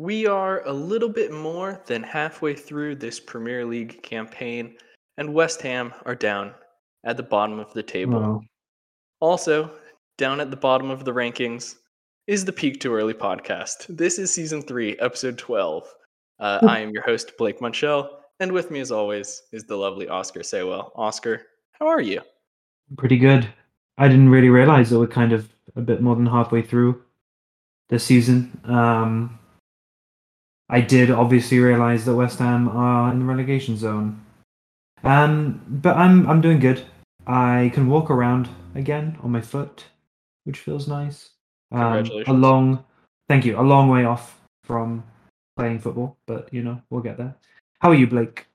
We are a little bit more than halfway through this Premier League campaign, and West Ham are down at the bottom of the table. Wow. Also, down at the bottom of the rankings is the Peak Too Early podcast. This is season three, episode 12. Uh, I am your host, Blake Munchell, and with me, as always, is the lovely Oscar Saywell. Oscar, how are you? Pretty good. I didn't really realize that we're kind of a bit more than halfway through this season. Um, I did obviously realize that West Ham are in the relegation zone. Um, but I'm I'm doing good. I can walk around again on my foot, which feels nice. Um, Congratulations. A long, thank you. A long way off from playing football, but you know we'll get there. How are you, Blake?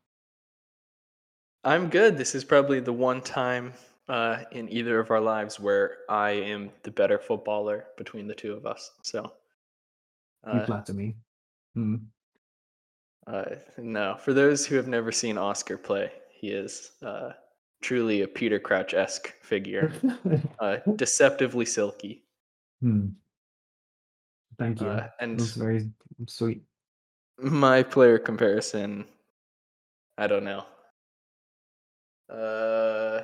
I'm good. This is probably the one time uh, in either of our lives where I am the better footballer between the two of us. So, You uh, flatter me. Hmm. uh, no, for those who have never seen Oscar play, he is uh, truly a Peter Crouch esque figure, uh, deceptively silky. Hmm. Thank you. Uh, and That's very sweet. my player comparison, I don't know. Uh,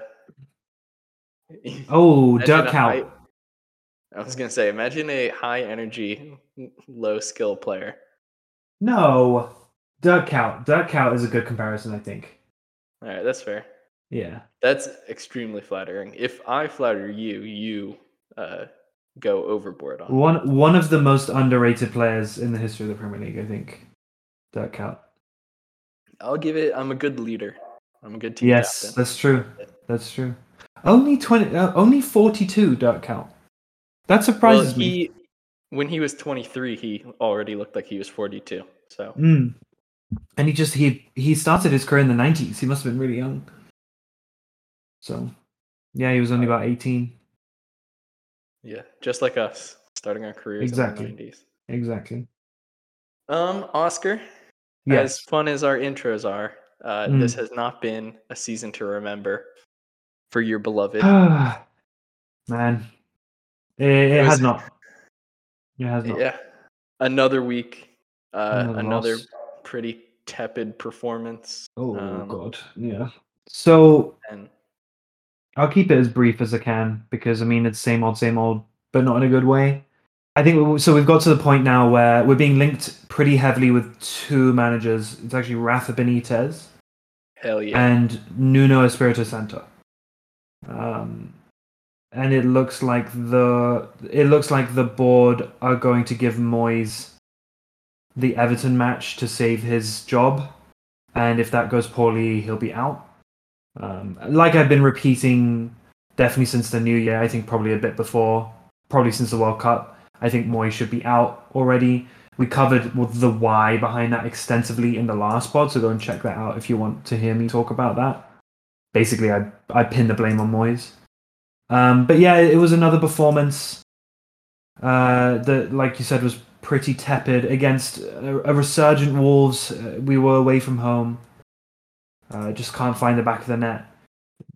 Oh, Dirk Kuyt. I was gonna say, imagine a high energy, low skill player. No, Dirk Kuyt. Dirk Kuyt is a good comparison, I think. All right, that's fair. Yeah. That's extremely flattering. If I flatter you, you uh, go overboard on. One one of the most underrated players in the history of the Premier League, I think. Dirk Kuyt. I'll give it. I'm a good leader. I'm a good team Yes, captain. that's true. That's true. Only twenty. Uh, only forty-two Dirk Kuyt. That Well, surprises me. He when he was 23, he already looked like he was 42. So Mm. And he just he he started his career in the nineties. He must have been really young. So, yeah, he was only about eighteen. yeah, just like us, starting our careers Exactly. in the 90s. Exactly. Um, Oscar, Yes. as fun as our intros are, uh, Mm. this has not been a season to remember for your beloved. Man, it, it, It was- has not. Has. Yeah, another week, uh, Another another pretty tepid performance. Oh Um, god. Yeah. So And I'll keep it as brief as I can because I mean it's same old, same old, but not in a good way. I think we- so. We've got to the point now where we're being linked pretty heavily with two managers. It's actually Rafa Benitez hell yeah, and Nuno Espirito Santo. Um, and it looks like the it looks like the board are going to give Moyes the Everton match to save his job, and if that goes poorly, he'll be out. Um, like I've been repeating, definitely since the new year. I think probably a bit before, probably since the World Cup. I think Moyes should be out already. We covered the why behind that extensively in the last pod, so go and check that out if you want to hear me talk about that. Basically, I I pin the blame on Moyes. Um, but yeah, it was another performance uh, that, like you said, was pretty tepid against a, a resurgent Wolves. Uh, we were away from home. Uh, just can't find the back of the net.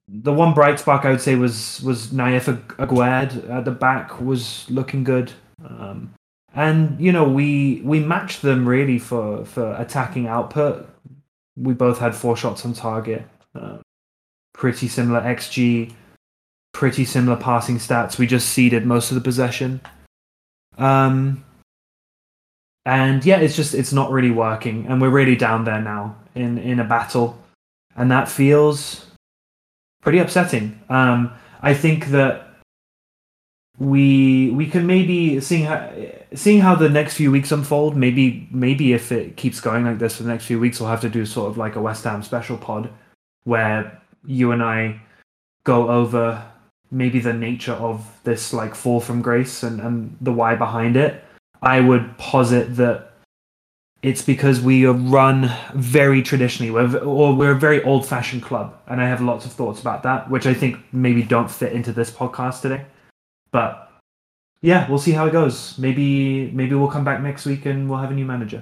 The one bright spark I would say was was Naif Aguerd at the back was looking good. Um, and you know we we matched them really for for attacking output. We both had four shots on target. Um, pretty similar xG, pretty similar passing stats. We just ceded most of the possession. Um, and yeah, it's just it's not really working, and we're really down there now in in a battle, and that feels pretty upsetting. Um, I think that we we can maybe seeing how seeing how the next few weeks unfold. Maybe maybe if it keeps going like this for the next few weeks, we'll have to do sort of like a West Ham special pod where you and I go over maybe the nature of this like fall from grace and, and the why behind it. I would posit that it's because we are run very traditionally, we're, or we're a very old fashioned club. And I have lots of thoughts about that, which I think maybe don't fit into this podcast today. But yeah, we'll see how it goes. Maybe maybe we'll come back next week and we'll have a new manager.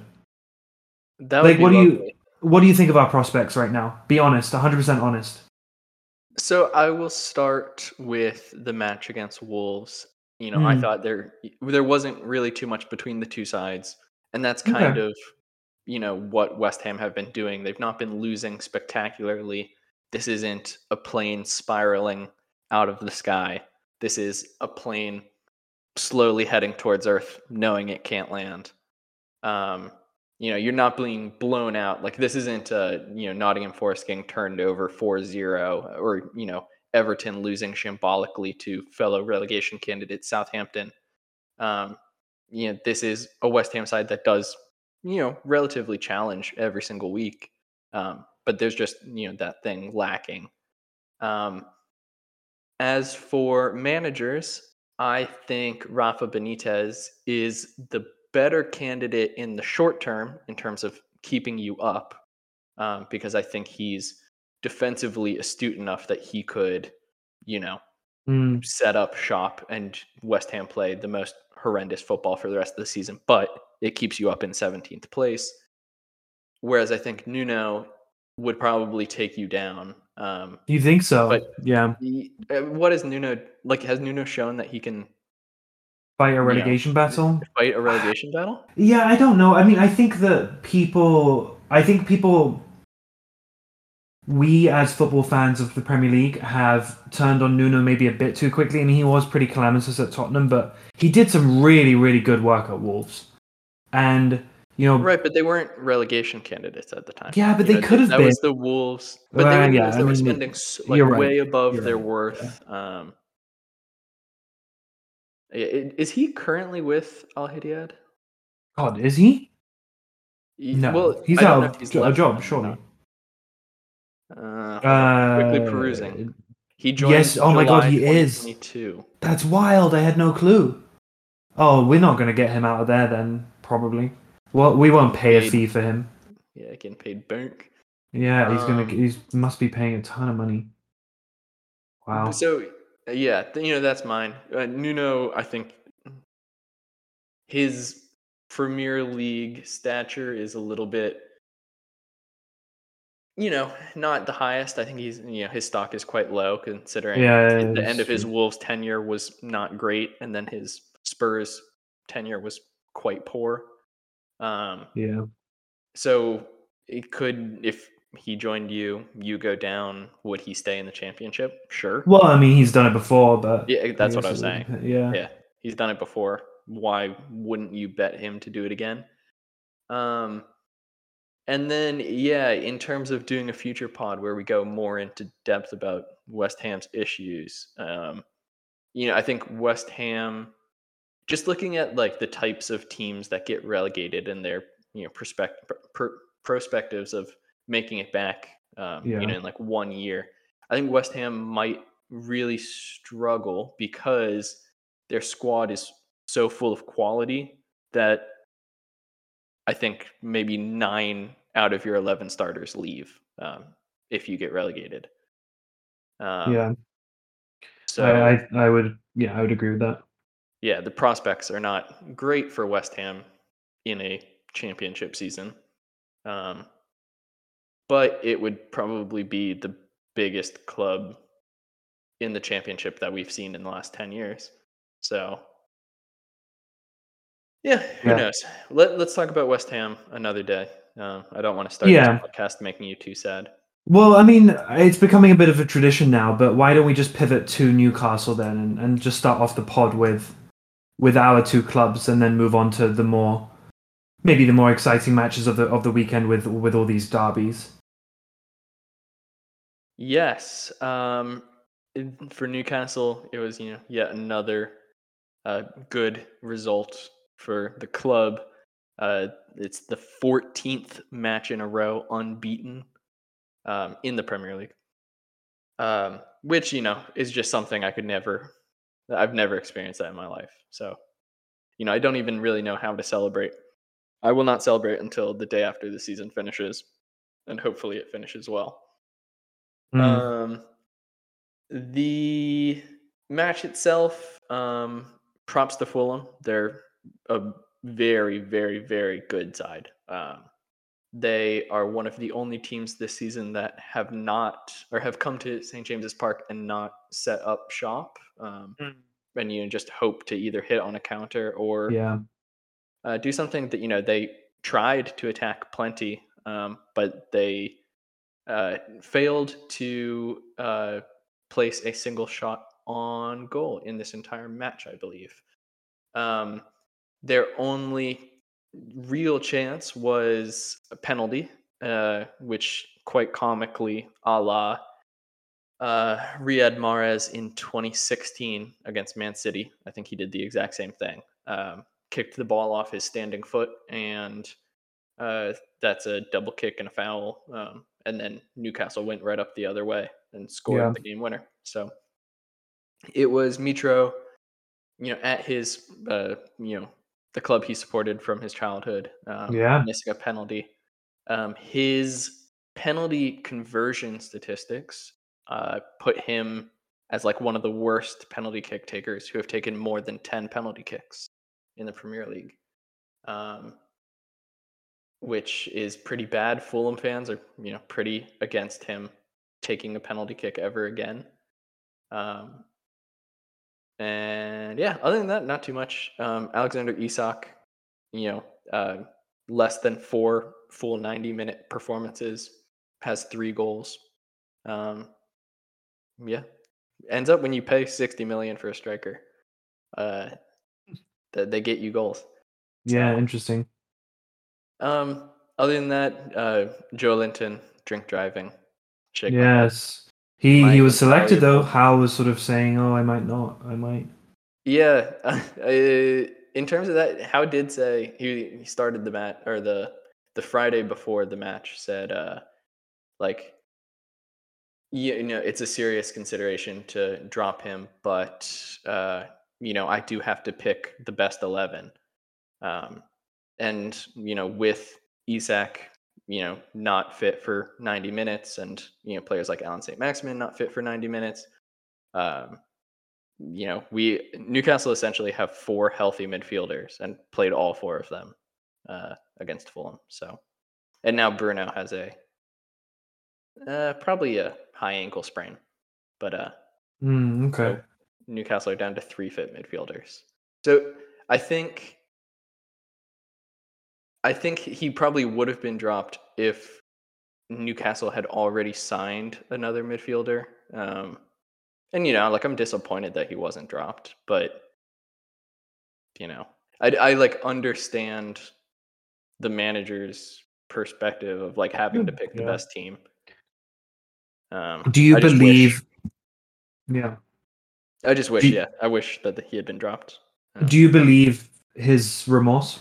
that like, what do you- What do you think of our prospects right now? Be honest, 100% honest. So I will start with the match against Wolves. You know, I Mm. thought there there wasn't really too much between the two sides, and that's kind of you know what West Ham have been doing. They've not been losing spectacularly. This isn't a plane spiraling out of the sky. This is a plane slowly heading towards Earth, knowing it can't land. Um, you know, you're not being blown out. Like this isn't uh, you know, Nottingham Forest getting turned over 4-0 or, you know, Everton losing symbolically to fellow relegation candidate Southampton. Um, you know, this is a West Ham side that does, you know, relatively challenge every single week. Um, but there's just, you know, that thing lacking. Um, as for managers, I think Rafa Benitez is the better candidate in the short term in terms of keeping you up, um, because I think he's defensively astute enough that he could, you know, Mm. set up shop and West Ham play the most horrendous football for the rest of the season, but it keeps you up in 17th place. Whereas I think Nuno would probably take you down. Um, You think so? But- yeah. he- uh, what is Nuno like? Has Nuno shown that he can Fight a relegation battle. fight a relegation battle? Yeah, I don't know. I mean, I think that people, I think people, we as football fans of the Premier League have turned on Nuno maybe a bit too quickly. Mean, he was pretty calamitous at Tottenham, but he did some really, really good work at Wolves. And, you know, Right, but they weren't relegation candidates at the time. Yeah, but You they know, could have That was been. the Wolves, but they were, yeah, I were mean, spending like right, way above their worth. Um, i- i- is he currently with Al Ittihad? God, is he? He- No, well, he's out of he's a job, surely. not. Uh, quickly Uh, perusing. He joined. yes, oh my God, he is. That's wild. I had no clue. Oh, we're not going to get him out of there then, probably. Well, we won't pay a fee for him. Yeah, getting paid bank. Yeah, he's gonna. Um, He must be paying a ton of money. Wow. So uh, yeah, you know that's mine. Uh, Nuno, I think his Premier League stature is a little bit, you know, not the highest. I think he's, you know, his stock is quite low considering Yeah, the end of his Wolves tenure was not great, and then his Spurs tenure was quite poor. Um, Yeah. so it could, if he joined you, you go down. Would he stay in the championship? Sure. Well, I mean, he's done it before, but Yeah, that's what I was saying. it- Yeah. Yeah, he's done it before. Why wouldn't you bet him to do it again? Um, and then yeah, in terms of doing a future pod where we go more into depth about West Ham's issues, um, you know, I think West Ham, just looking at like the types of teams that get relegated and their you know perspective per, perspectives of making it back, um, Yeah. you know, in like one year, I think West Ham might really struggle because their squad is so full of quality that I think maybe nine out of your 11 starters leave um, if you get relegated. Um, yeah. So, I, I I would. Yeah, I would agree with that. yeah, the prospects are not great for West Ham in a championship season. Um, but it would probably be the biggest club in the championship that we've seen in the last 10 years. So, yeah, who Yeah. knows? Let, let's talk about West Ham another day. Um, I don't want to start Yeah. this podcast making you too sad. Well, I mean, it's becoming a bit of a tradition now, but why don't we just pivot to Newcastle then, and, and just start off the pod with with our two clubs, and then move on to the more maybe the more exciting matches of the of the weekend with with all these derbies. Yes. Um, for Newcastle, it was you know yet another uh, good result for the club. Uh, it's the 14th match in a row unbeaten um, in the Premier League, um, which you know is just something I could never. I've never experienced that in my life. So, you know, I don't even really know how to celebrate. I will not celebrate until the day after the season finishes, and hopefully it finishes well. Mm. Um, the match itself, um, props to Fulham. They're a very, very, very good side. Um, they are one of the only teams this season that have not or have come to St James's Park and not set up shop. Um, Mm. and you just hope to either hit on a counter or yeah, uh, do something that you know they tried to attack plenty, um, but they uh, failed to uh, place a single shot on goal in this entire match, I believe. Um, their only real chance was a penalty, uh, which quite comically, a la uh, Riyad Mahrez in 2016 against Man City. I think he did the exact same thing. Um, kicked the ball off his standing foot, and uh, that's a double kick and a foul. Um, and then Newcastle went right up the other way and scored Yeah. the game winner. So it was Mitro, you know, at his, uh, you know, the club he supported from his childhood, um, Yeah. missing a penalty. Um, his penalty conversion statistics uh, put him as like one of the worst penalty kick takers who have taken more than 10 penalty kicks in the Premier League. Um, which is pretty bad. Fulham fans are, you know, pretty against him taking a penalty kick ever again. Um, and yeah, other than that, not too much. Um, Alexander Isak, you know, uh, less than four full 90 minute performances, has three goals. Um, yeah, ends up when you pay 60 million for a striker, uh, that they get you goals. Yeah, So- interesting. Um, other than that, uh, Joelinton drink driving. Yes. He he was selected though. Howe was sort of saying, "Oh, I might not. I might." Yeah. In terms of that, Howe did say he, he started the match or the the Friday before the match said uh like yeah, you know, it's a serious consideration to drop him, but uh, you know, I do have to pick the best eleven. Um, and you know, with Isak, you know, not fit for ninety minutes, and you know, players like Allan Saint-Maximin not fit for ninety minutes. Um, you know, we Newcastle essentially have four healthy midfielders and played all four of them uh, against Fulham. So, and now Bruno has a uh, probably a high ankle sprain, but uh, Mm, okay. so Newcastle are down to three fit midfielders. So I think I think he probably would have been dropped if Newcastle had already signed another midfielder. Um, and you know, like I'm disappointed that he wasn't dropped, but you know, I I like understand the manager's perspective of like having to Mm, pick the yeah. best team. Um, Do you I just wish- believe? Yeah. I just wish, you- yeah, I wish that he had been dropped. Um, Do you believe his remorse?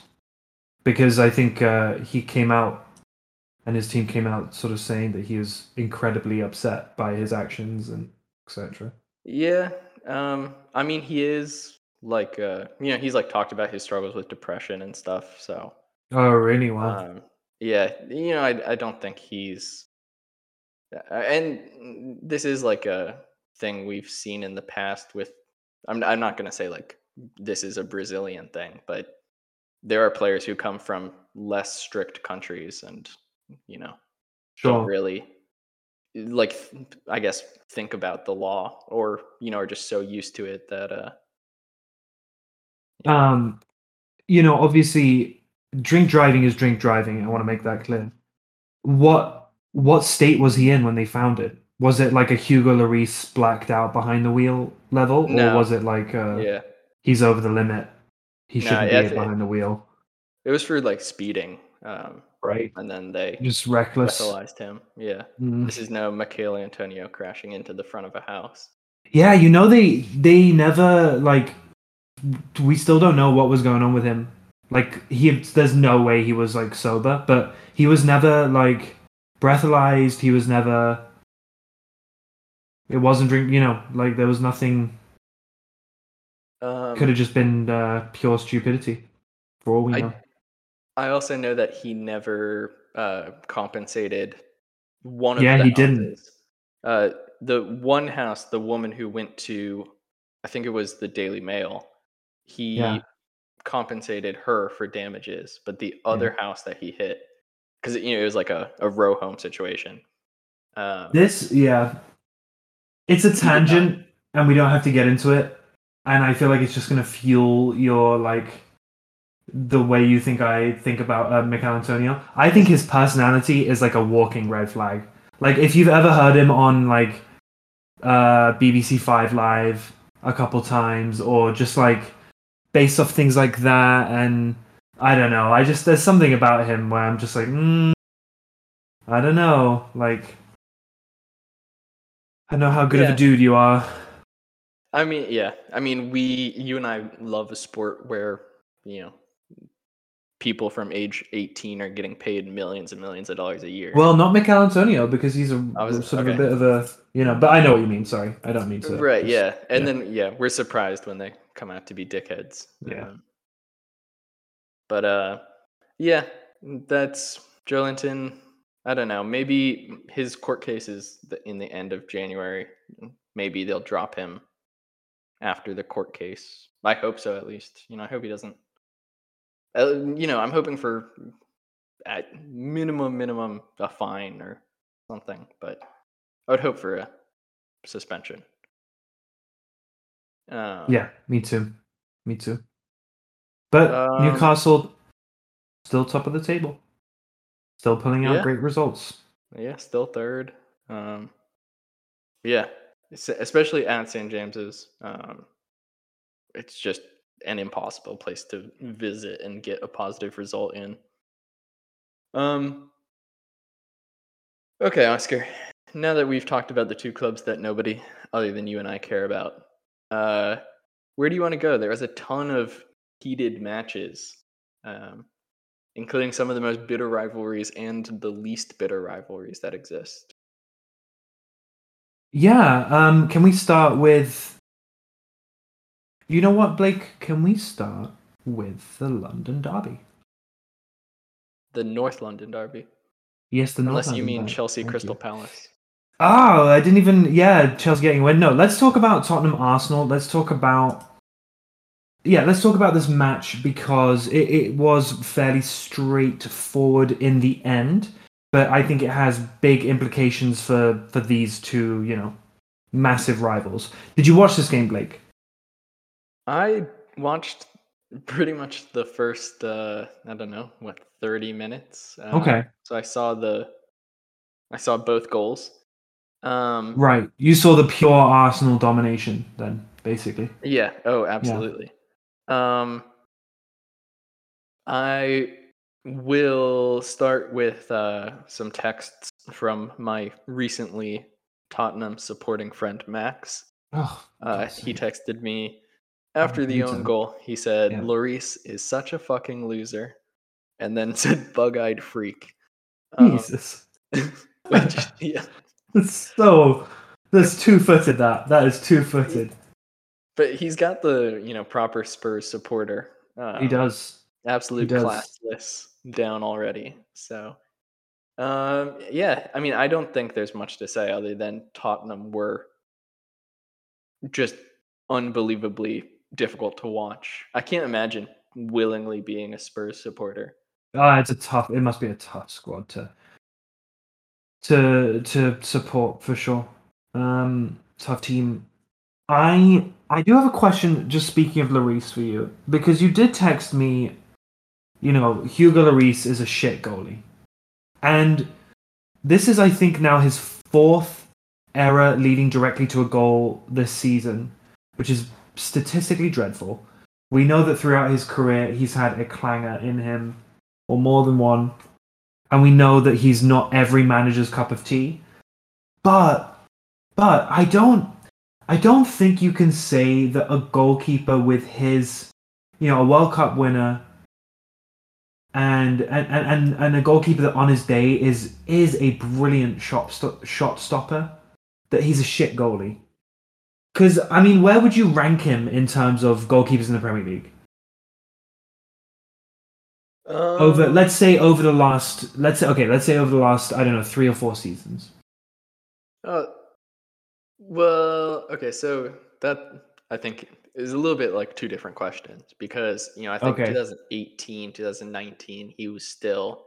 Because I think uh, he came out, and his team came out, sort of saying that he was incredibly upset by his actions and etc. Yeah, um, I mean, he is like, uh, you know, he's like talked about his struggles with depression and stuff. So, Oh, really? Wow. um, yeah, you know, I I don't think he's, uh, and this is like a thing we've seen in the past with. I'm I'm not gonna say like this is a Brazilian thing, but there are players who come from less strict countries and you know don't really like i guess think about the law or you know are just so used to it that uh Um, you know, obviously, drink driving is drink driving. I want to make that clear. What what state was he in when they found it? Was it like a Hugo Lloris blacked out behind the wheel level, No. or was it like uh, yeah he's over the limit? He No, shouldn't yeah, be it- behind the wheel, it was for like speeding um right? and then they Just reckless. breathalyzed him yeah Mm. this is no Michail Antonio crashing into the front of a house Yeah, you know they they never like we still don't know what was going on with him. Like he there's no way he was like sober, but he was never like breathalyzed, he was never it wasn't drink, you know, like there was nothing um could have just been uh, pure stupidity for all we I- know. i also know that he never uh compensated one of the Yeah, the he didn't. uh the one house the woman who went to i think it was the daily mail he Yeah. compensated her for damages but the other house that he hit because you know it was like a, a row home situation um, This yeah. It's a tangent and we don't have to get into it. And I feel like it's just gonna fuel your like the way you think I think about uh, Michail Antonio. I think his personality is like a walking red flag. Like if you've ever heard him on like uh, BBC Five Live a couple times, or just like based off things like that, and I don't know. I just there's something about him where I'm just like, mm, I don't know, like. I know how good of a dude you are. I mean, yeah. I mean, we, you and I love a sport where, you know, people from age 18 are getting paid millions and millions of dollars a year. Well, not Michail Antonio because he's a was- sort of a bit of a you know. But I know what you mean. Sorry, I don't mean to. right, just- yeah. And yeah. then, yeah, we're surprised when they come out to be dickheads. Yeah. Um, but, uh, yeah, that's Joelinton. I don't know. Maybe his court case is the, in the end of January. Maybe they'll drop him after the court case. I hope so, at least. You know, I hope he doesn't. Uh, you know, I'm hoping for at minimum, minimum a fine or something. But I would hope for a suspension. Um, Yeah, me too. Me too. But Um, Newcastle still top of the table. Still pulling out Yeah. great results. Yeah, still third. Um, yeah, es- especially at St. James's. Um, it's just an impossible place to visit and get a positive result in. Um. Okay, Oscar. Now that we've talked about the two clubs that nobody other than you and I care about, uh, where do you want to go? There was a ton of heated matches, um, including some of the most bitter rivalries and the least bitter rivalries that exist. Yeah. Um. Can we start with? You know what, Blake? Can we start with the London Derby? The North London Derby, Yes, the North unless you mean Derby. Chelsea Thank Crystal you. Palace. Oh, I didn't even. Yeah, Chelsea getting a win. No, let's talk about Tottenham Arsenal. Let's talk about. Yeah, let's talk about this match because it, it was fairly straightforward in the end, but I think it has big implications for for these two, you know, massive rivals. Did you watch this game, Blake? I watched pretty much the first uh I don't know, what 30 minutes. Uh, Okay. So I saw the I saw both goals. Um Right. You saw the pure Arsenal domination then, basically. yeah, oh absolutely. Um I will start with uh some texts from my recently Tottenham supporting friend Max. Oh, Uh, he texted me after the own goal. He said, Yeah. "Lloris is such a fucking loser," and then said, "Bug-eyed freak." Um, Jesus. which, yeah, It's so that's two footed that. That is two footed. But he's got the you know proper Spurs supporter. Um, He does. absolute does. classless down already. So, um, yeah, I mean, I don't think there's much to say other than Tottenham were just unbelievably difficult to watch. I can't imagine willingly being a Spurs supporter. Ah, it's a tough. It must be a tough squad to to to support for sure. Um, tough team. I I do have a question. Just speaking of Lloris for you, because you did text me. You know, Hugo Lloris is a shit goalie, and this is, I think, now his fourth error leading directly to a goal this season, which is statistically dreadful. We know that throughout his career, he's had a clanger in him or more than one. And we know that he's not every manager's cup of tea. But but I don't I don't think you can say that a goalkeeper with his you know, a World Cup winner and and, and, and, a goalkeeper that on his day is is a brilliant shot shot stopper that he's a shit goalie. Cuz I mean, where would you rank him in terms of goalkeepers in the Premier League? over Um, let's say over the last let's say okay let's say over the last i don't know three or four seasons Uh, well, okay, so that I think is a little bit like two different questions because you know I think Okay. 2018, 2019, he was still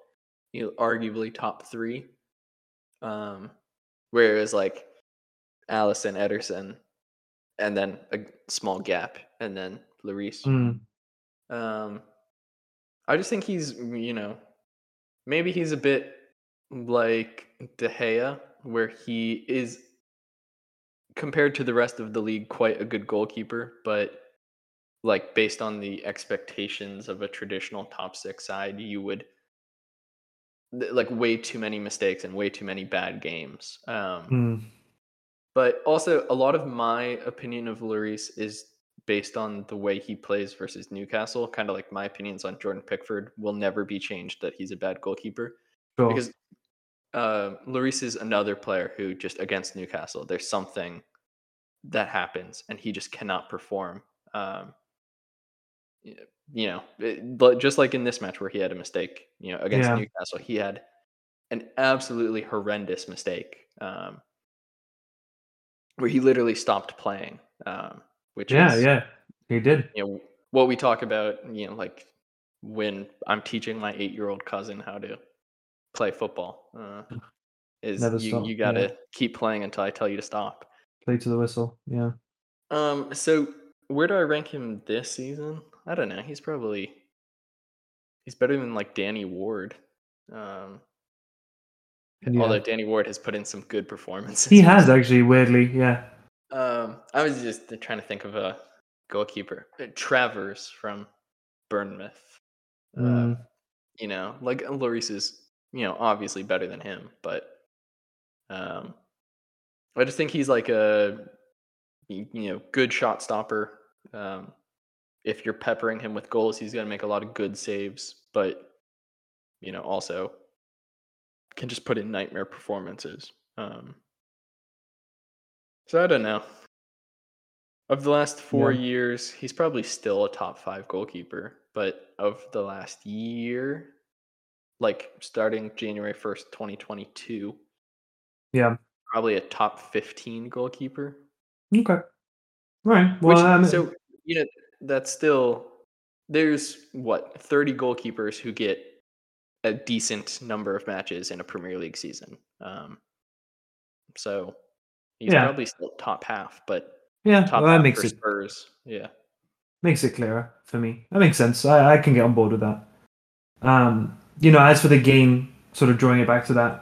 you know arguably top three, um, whereas like Alisson Ederson, and then a small gap, and then Lloris. Mm, Um, I just think he's, you know, maybe he's a bit like De Gea, where he is compared to the rest of the league quite a good goalkeeper, but like based on the expectations of a traditional top six side, you would like way too many mistakes and way too many bad games. Um, Mm. but also, a lot of my opinion of Lloris is based on the way he plays versus Newcastle. Kind of like my opinions on Jordan Pickford will never be changed that he's a bad goalkeeper Sure. because uh, Lloris is another player who just against Newcastle, there's something that happens and he just cannot perform. Um, you know, it- but just like in this match where he had a mistake, you know, against Yeah. Newcastle, he had an absolutely horrendous mistake um, where he literally stopped playing, um, which yeah, is yeah, he did. you know what we talk about you know like when i'm teaching my eight year old cousin how to play football uh, is Never you, stop, you gotta yeah. keep playing until i tell you to stop Play to the whistle. Yeah. um so where do i rank him this season i don't know he's probably he's better than like danny ward um Yeah. although danny ward has put in some good performances He has actually, weirdly. Yeah. um i was just trying to think of a goalkeeper Uh, travers from bournemouth Mm. you know, like Lloris is, you know, obviously better than him, but um I just think he's like a you know, good shot stopper. Um if you're peppering him with goals, he's going to make a lot of good saves, but you know, also can just put in nightmare performances. Um So I don't know. Of the last 4 Yeah. years, he's probably still a top 5 goalkeeper, but of the last year, like starting January 1st, 2022, Yeah. probably a top 15 goalkeeper. Okay. All right. Well, Which um, so you know that's still there's what 30 goalkeepers who get a decent number of matches in a Premier League season. Um, so he's Yeah. probably still top half, but yeah, top well, that half makes for it Spurs. Yeah. makes it clearer for me. That makes sense. I, I can get on board with that. Um, you know, as for the game, sort of drawing it back to that,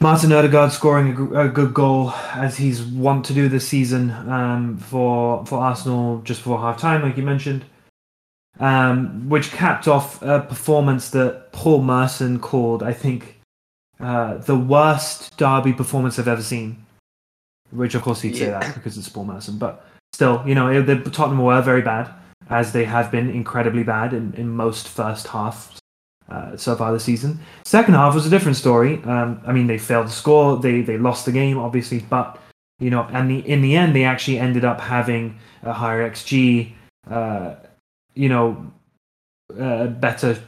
Martin Odegaard scoring a, a good goal as he's wont to do this season um, for for Arsenal just before half time, like you mentioned, um, which capped off a performance that Paul Merson called, I think, uh, the worst derby performance I've ever seen. Which, of course, he'd say Yeah. that because it's Paul Merson, but still, you know, it- the Tottenham were very bad, as they have been incredibly bad in, in most first halves uh, so far this season. Second half was a different story. Um, I mean, they failed to score, they they lost the game, obviously, but you know, and the in the end, they actually ended up having a higher xG, uh, you know, uh, better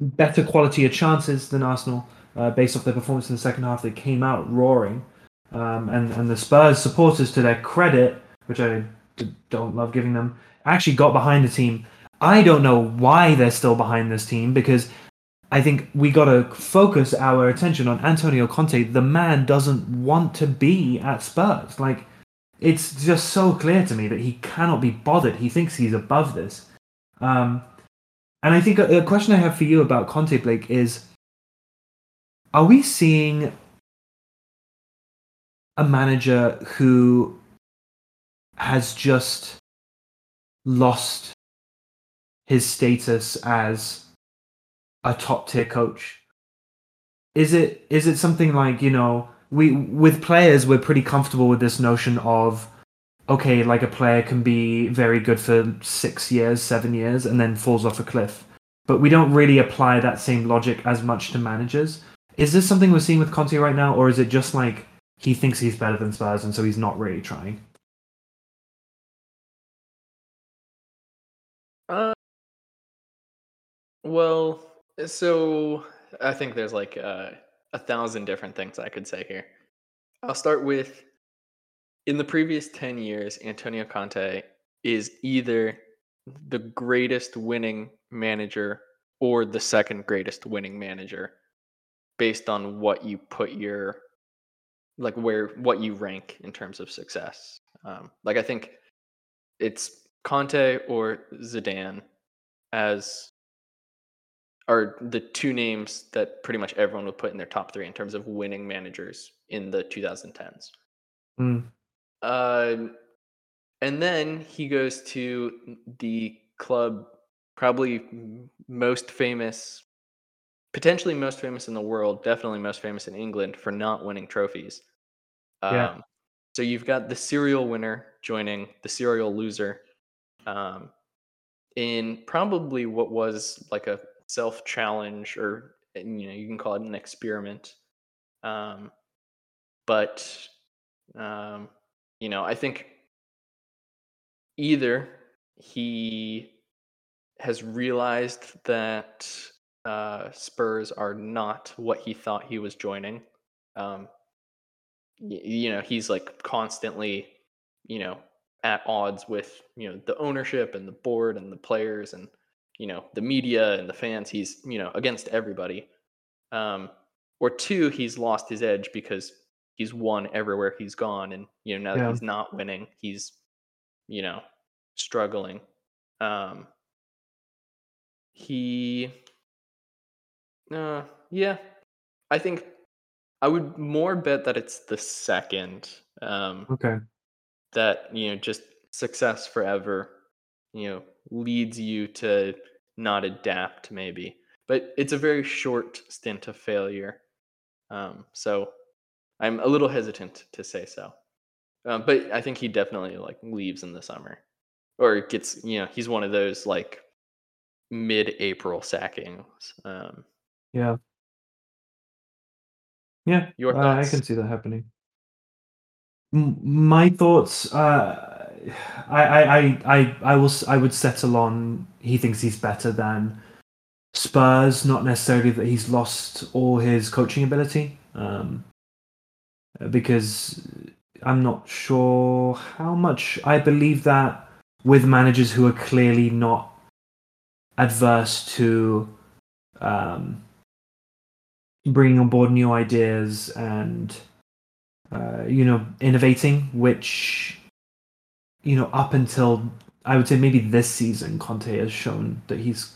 better quality of chances than Arsenal uh, based off their performance in the second half. They came out roaring, um, and and the Spurs supporters, to their credit, which I don't love giving them, actually got behind the team. I don't know why they're still behind this team because I think we got to focus our attention on Antonio Conte. The man doesn't want to be at Spurs. Like, it's just so clear to me that he cannot be bothered. He thinks he's above this. Um, and I think a, a question I have for you about Conte, Blake, is are we seeing a manager who has just lost his status as a top tier coach? Is it is it something like, you know, we with players we're pretty comfortable with this notion of okay, like a player can be very good for 6 years, 7 years and then falls off a cliff. But we don't really apply that same logic as much to managers. Is this something we're seeing with Conte right now or is it just like he thinks he's better than Spurs and so he's not really trying? Uh, well, so I think there's like uh, a thousand different things I could say here. I'll start with in the previous 10 years, Antonio Conte is either the greatest winning manager or the second greatest winning manager based on what you put your like where what you rank in terms of success. Um, like I think it's Conte or Zidane as are the two names that pretty much everyone would put in their top three in terms of winning managers in the 2010s. Mm. Uh, and then he goes to the club, probably most famous, potentially most famous in the world, definitely most famous in England for not winning trophies. Um, Yeah. So you've got the serial winner joining the serial loser um, in probably what was like a self challenge, or you know, you can call it an experiment. Um, but um, you know, I think either he has realized that uh, Spurs are not what he thought he was joining. Um, y- you know, he's like constantly, you know, at odds with you know the ownership and the board and the players and you know the media and the fans. He's you know against everybody. Um, or two, he's lost his edge because he's won everywhere he's gone, and you know now that he's not winning, he's you know struggling. Um, he, uh, yeah, I think I would more bet that it's the second. Um, Okay. that you know just success forever you know leads you to not adapt maybe but it's a very short stint of failure um, so i'm a little hesitant to say so um, but i think he definitely like leaves in the summer or gets you know he's one of those like mid-april sackings um, Yeah. Yeah. Your uh, I can see that happening. M- my thoughts. Uh, I, I, I, I, will. I would settle on. He thinks he's better than Spurs. Not necessarily that he's lost all his coaching ability. Um, because I'm not sure how much I believe that with managers who are clearly not adverse to um, bringing on board new ideas and uh, you know innovating, which you know up until I would say maybe this season, Conte has shown that he's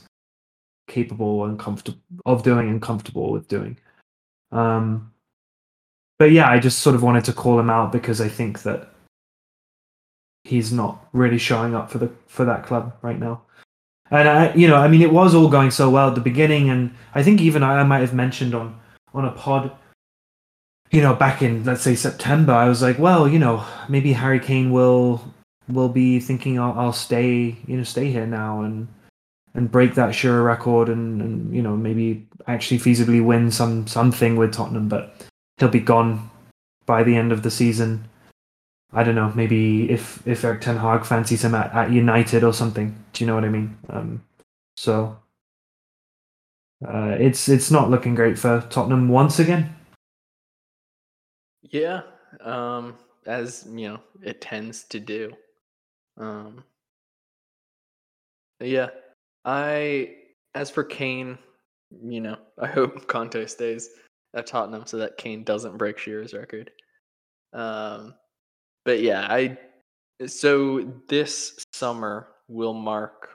capable and comfortable of doing and comfortable with doing. Um, but yeah, I just sort of wanted to call him out because I think that he's not really showing up for the for that club right now. And I, you know, I mean, it was all going so well at the beginning, and I think even I, I might have mentioned on on a pod, you know, back in let's say September, I was like, well, you know, maybe Harry Kane will will be thinking I'll, I'll stay, you know, stay here now and and break that Shearer record and, and you know maybe actually feasibly win some something with Tottenham, but he'll be gone by the end of the season. I don't know, maybe if if Erik Ten Hag fancies him at, at United or something. Do you know what I mean? Um, so uh, it's it's not looking great for Tottenham once again. Yeah, um, as you know, it tends to do. Um, yeah, I as for Kane, you know, I hope Conte stays at Tottenham so that Kane doesn't break Shearer's record. Um, but yeah, I so this summer will mark.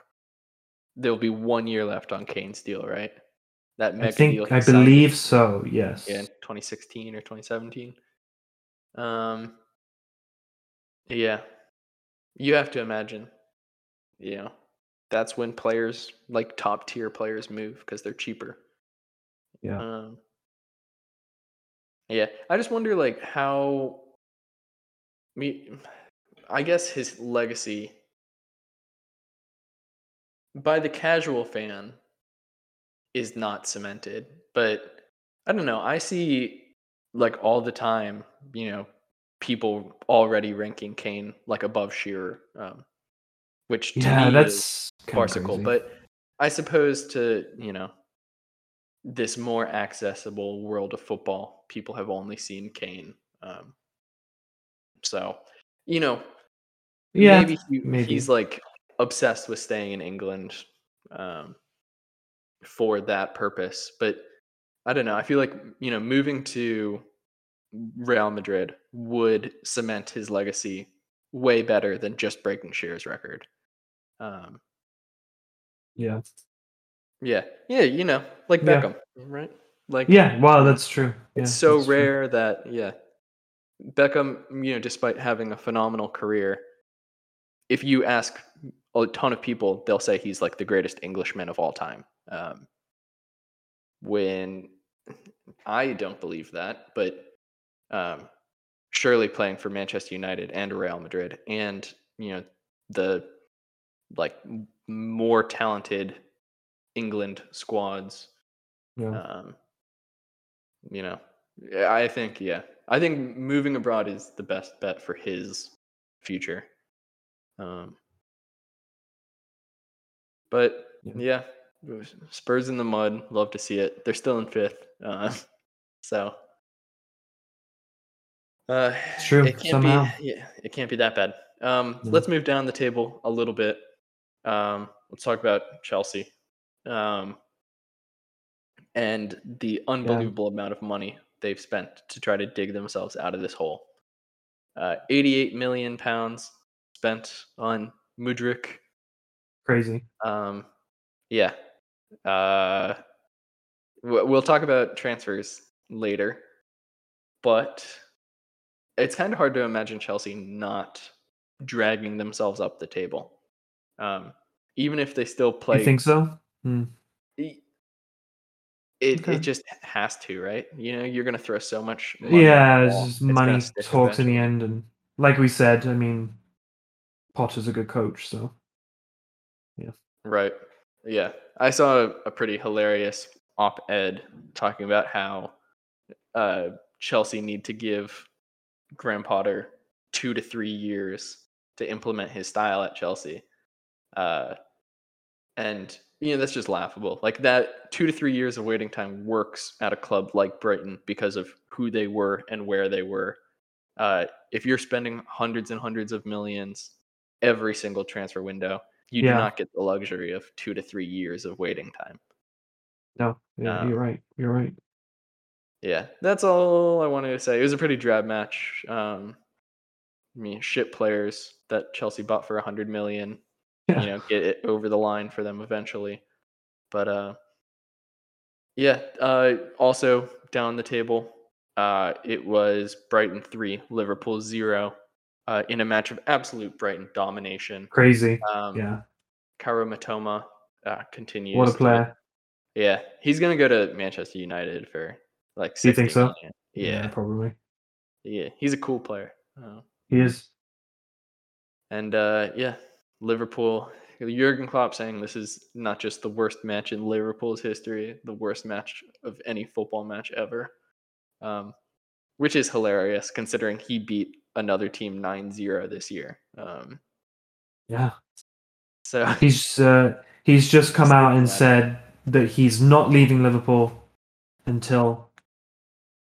There'll be one year left on Kane's deal, right? That I mega deal. think he I believe so. Yes. yeah, 2016 or 2017. Um, yeah, you have to imagine, you know, that's when players like top tier players move because they're cheaper. Yeah. Um, yeah, I just wonder like how. Me, I guess his legacy by the casual fan is not cemented, but I don't know. I see like all the time, you know, people already ranking Kane like above Shearer, um, which to Yeah, me that's farcical. But I suppose to you know this more accessible world of football, people have only seen Kane. Um, so you know, yeah, maybe, he, maybe. he's like obsessed with staying in England um, for that purpose. But I don't know. I feel like you know moving to Real Madrid would cement his legacy way better than just breaking Shearer's record. Um, yeah. Yeah, yeah, you know, like Yeah. Beckham, right? Like Yeah, Wow. that's true. Yeah, it's so that's true. rare that yeah, Beckham, you know, despite having a phenomenal career, if you ask a ton of people, they'll say he's like the greatest Englishman of all time. Um, when I don't believe that, but um, surely playing for Manchester United and Real Madrid, and you know the like more talented England squads Yeah. um, you know, I think yeah, I think moving abroad is the best bet for his future. Um, but Yeah. yeah, Spurs in the mud. Love to see it. They're still in fifth, uh, so uh, It's true, It can't somehow. be yeah, it can't be that bad. Um, No. Let's move down the table a little bit. Um, let's talk about Chelsea. Um, and the unbelievable amount of money they've spent to try to dig themselves out of this hole. Uh, 88 million pounds spent on Mudryk. Crazy. Um, yeah. Uh, we'll talk about transfers later, but it's kind of hard to imagine Chelsea not dragging themselves up the table. Um, even if they still play You think so? Hmm. it it, Okay. it just has to, right? You know, you're gonna throw so much. Yeah, it's money stick talks in the end, and like we said, I mean, Potter's a good coach, so Yeah. Right. Yeah. I saw a, a pretty hilarious op-ed talking about how uh, Chelsea need to give Graham Potter two to three years to implement his style at Chelsea. Uh, and you know that's just laughable. Like that two to three years of waiting time works at a club like Brighton because of who they were and where they were. Uh, if you're spending hundreds and hundreds of millions every single transfer window, you Yeah. do not get the luxury of two to three years of waiting time. no, yeah, Um, you're right. You're right. Yeah, that's all I wanted to say. It was a pretty drab match. Um, I mean, shit players that Chelsea bought for a hundred million. Yeah. You know, get it over the line for them eventually. But uh, yeah. Uh, also down the table, uh, it was Brighton three, Liverpool zero, uh, in a match of absolute Brighton domination. Crazy. Um, yeah. Kaoru Mitoma uh, continues. What a to- player. yeah, he's gonna go to Manchester United for like. Do you think so? million. Yeah, probably. yeah, he's a cool player. Uh, He is. and uh, yeah, Liverpool. Jurgen Klopp saying this is not just the worst match in Liverpool's history, the worst match of any football match ever, um, which is hilarious considering he beat another team 9-0 this year. Um, Yeah. so He's uh, he's just come out and said that he's not leaving Liverpool until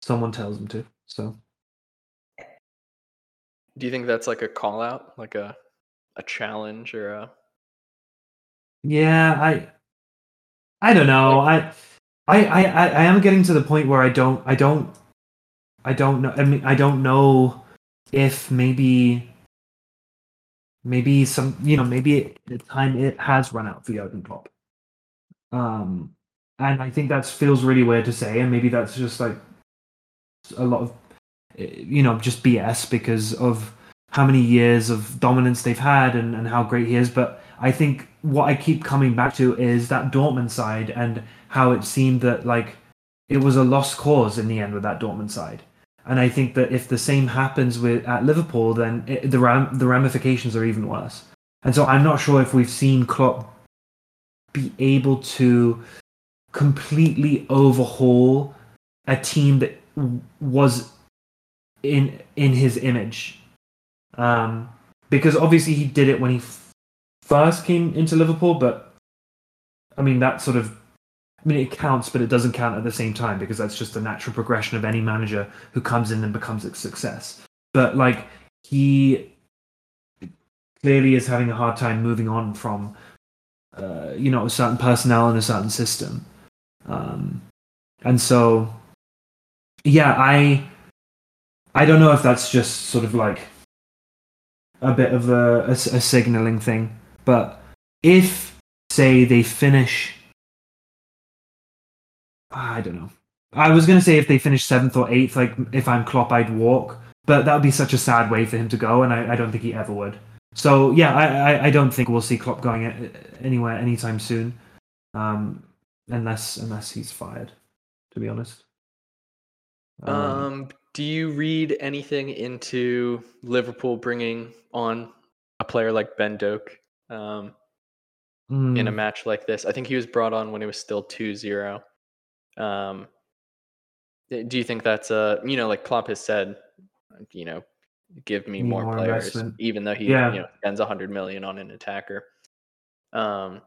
someone tells them to. So do you think that's like a call out, like a a challenge or a yeah, I I don't know. I I, I I am getting to the point where I don't I don't I don't know. I mean I don't know if maybe maybe some you know maybe the time it has run out for Jurgen Klopp. Um, and I think that feels really weird to say, and maybe that's just like a lot of eh, you know just BS because of how many years of dominance they've had and, and how great he is. But I think what I keep coming back to is that Dortmund side and how it seemed that like it was a lost cause in the end with that Dortmund side. And I think that if the same happens with at Liverpool, then it, the ram, the ramifications are even worse. And so I'm not sure if we've seen Klopp be able to completely overhaul a team that was in in his image. Um, because obviously he did it when he f- first came into Liverpool, but I mean that sort of I mean, it counts, but it doesn't count at the same time because that's just the natural progression of any manager who comes in and becomes a success. But like he clearly is having a hard time moving on from, uh, you know, a certain personnel and a certain system. Um, and so, yeah, I, I don't know if that's just sort of like a bit of a, a, a signaling thing, but if say they finish I don't know. I was gonna say if they finish seventh or eighth, like if I'm Klopp, I'd walk, but that would be such a sad way for him to go, and I, I don't think he ever would. So yeah, I, I, I don't think we'll see Klopp going anywhere anytime soon, um, unless unless he's fired. To be honest. Um, um, do you read anything into Liverpool bringing on a player like Ben Doak um, mm. in a hmm. match like this? I think he was brought on when it was still 2-0. Um, do you think that's a you know like Klopp has said, you know, give me more, more, players, investment. even though he yeah. you know spends a hundred million on an attacker. Um,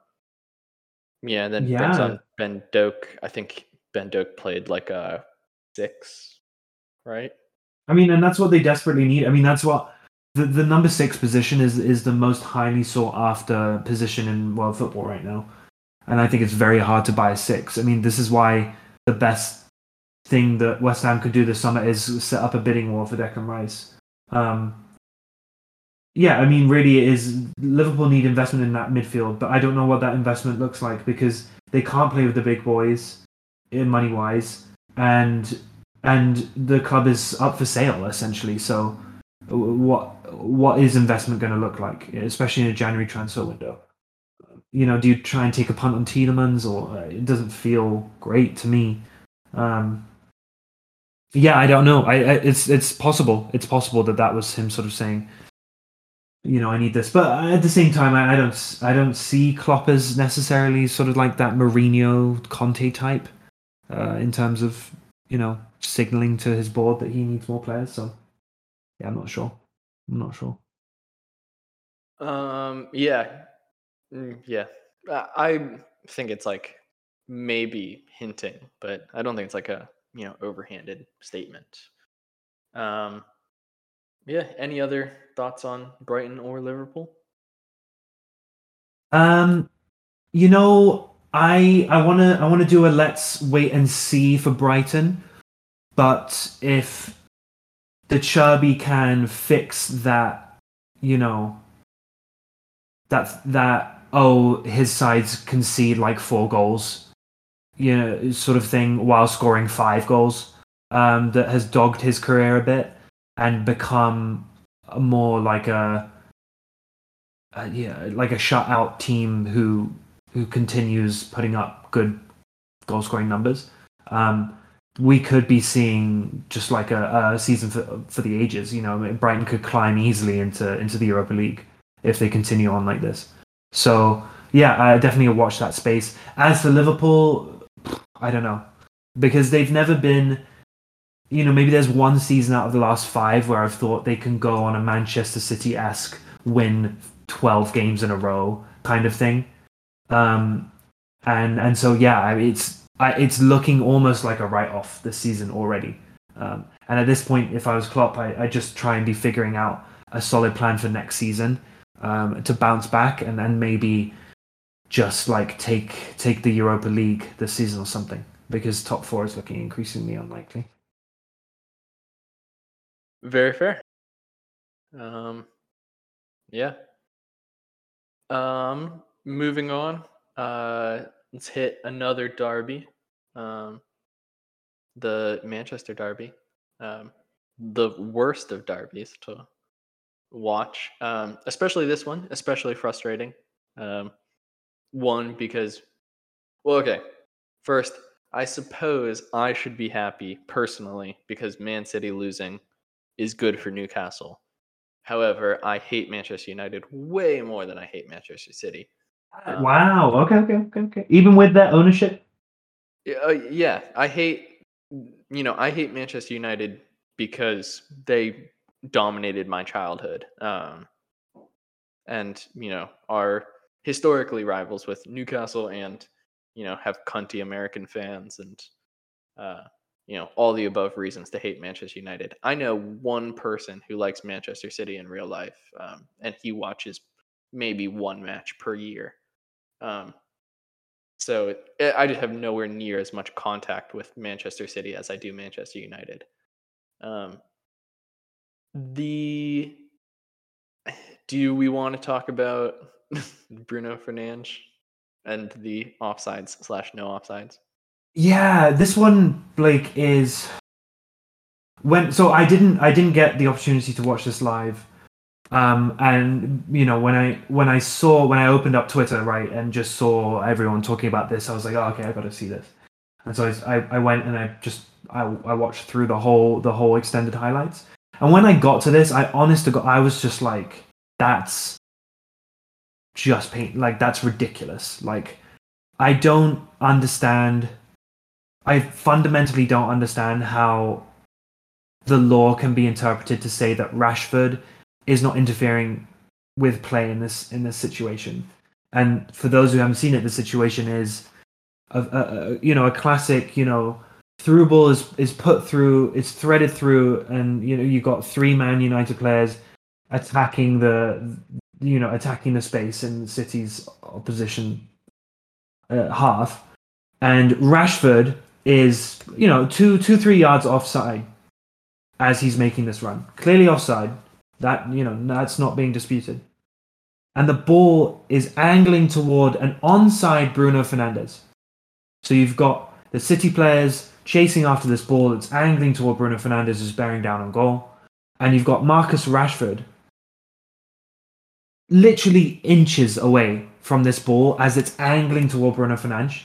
yeah, and then yeah. brings on Ben Doak. I think Ben Doak played like a six, right? I mean, and that's what they desperately need. I mean, that's what the, the number six position is is the most highly sought after position in world football right now. And I think it's very hard to buy a six. I mean, this is why the best thing that West Ham could do this summer is set up a bidding war for Declan Rice. Um, yeah, I mean, really, it is Liverpool need investment in that midfield, but I don't know what that investment looks like because they can't play with the big boys, in money wise, and and the club is up for sale essentially. So, what what is investment going to look like, especially in a January transfer window? You know, do you try and take a punt on Tielemans, or uh, it doesn't feel great to me? Um, yeah, I don't know. I, I, it's it's possible. It's possible that that was him sort of saying, you know, I need this. But at the same time, I, I don't I don't see Klopp as necessarily sort of like that Mourinho Conte type uh, in terms of you know signaling to his board that he needs more players. So yeah, I'm not sure. I'm not sure. Um. Yeah. Mm, yeah. I think it's like maybe hinting, but I don't think it's like a you know overhanded statement. Um, yeah. Any other thoughts on Brighton or Liverpool? Um, you know, I I wanna I wanna do a let's wait and see for Brighton, but if De Zerbi can fix that, you know, that that oh his sides concede like four goals you know, sort of thing while scoring five goals um, that has dogged his career a bit and become more like a, a yeah, like a shutout team who who continues putting up good goal scoring numbers. Um, we could be seeing just like a, a, season for for the ages. You know, Brighton could climb easily into into the Europa League if they continue on like this. So yeah, I definitely watch that space. As for Liverpool, I don't know because they've never been. You know, maybe there's one season out of the last five where I've thought they can go on a Manchester City esque win 12 games in a row kind of thing. Um, and and so yeah, it's I, it's looking almost like a write off this season already. Um, and at this point, if I was Klopp, I I just try and be figuring out a solid plan for next season um, to bounce back and then maybe just like take take the Europa League this season or something because top four is looking increasingly unlikely. Very fair. Um, yeah. Um, moving on. Uh, let's hit another derby. Um, the Manchester Derby. Um, the worst of derbies to watch. Um, especially this one, especially frustrating. Um, one, because, well, okay. First, I suppose I should be happy personally because Man City losing is good for Newcastle. However, I hate Manchester United way more than I hate Manchester City. Um, wow. Okay. Okay. Okay. Okay. Even with that ownership. Uh, yeah, I hate. You know, I hate Manchester United because they dominated my childhood. Um, and you know, are historically rivals with Newcastle and you know have cunty American fans and uh, you know all the above reasons to hate Manchester United. I know one person who likes Manchester City in real life, um, and he watches maybe one match per year. Um, so it, it, I just have nowhere near as much contact with Manchester City as I do Manchester United. Um, the do we want to talk about Bruno Fernandes and the offsides slash no offsides. Yeah, this one, Blake, is when so I didn't I didn't get the opportunity to watch this live. Um, and you know when I when I saw when I opened up Twitter right and just saw everyone talking about this, I was like, oh, okay, I got to see this. And so I, I went and I just I, I watched through the whole the whole extended highlights. And when I got to this, I honest to God, I was just like, that's just paint like that's ridiculous. Like I don't understand I fundamentally don't understand how the law can be interpreted to say that Rashford is not interfering with play in this in this situation. And for those who haven't seen it, the situation is, a, a, a you know, a classic, you know, through ball is is put through, it's threaded through, and you know, you've got three Man United players attacking the, you know, attacking the space in City's opposition uh, half, and Rashford is, you know, two two three yards offside as he's making this run. Clearly offside. That you know that's not being disputed. And the ball is angling toward an onside Bruno Fernandes. So you've got the City players chasing after this ball. It's angling toward Bruno Fernandes, who's bearing down on goal. And you've got Marcus Rashford literally inches away from this ball as it's angling toward Bruno Fernandes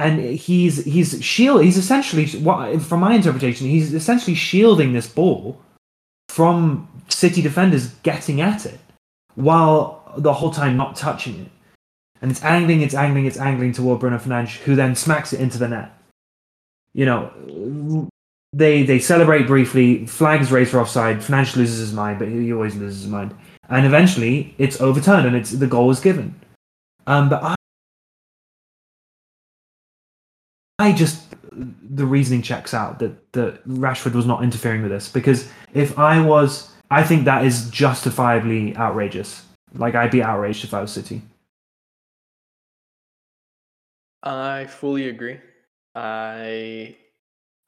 and he's he's shield he's essentially what from my interpretation he's essentially shielding this ball from city defenders getting at it while the whole time not touching it. And it's angling it's angling it's angling toward Bruno Fernandes who then smacks it into the net. You know they they celebrate briefly flags raised for offside Fernandes loses his mind but he always loses his mind. And eventually it's overturned and it's the goal is given. Um, but I I just the reasoning checks out that that Rashford was not interfering with this because if I was, I think that is justifiably outrageous. Like I'd be outraged if I was City. I fully agree. I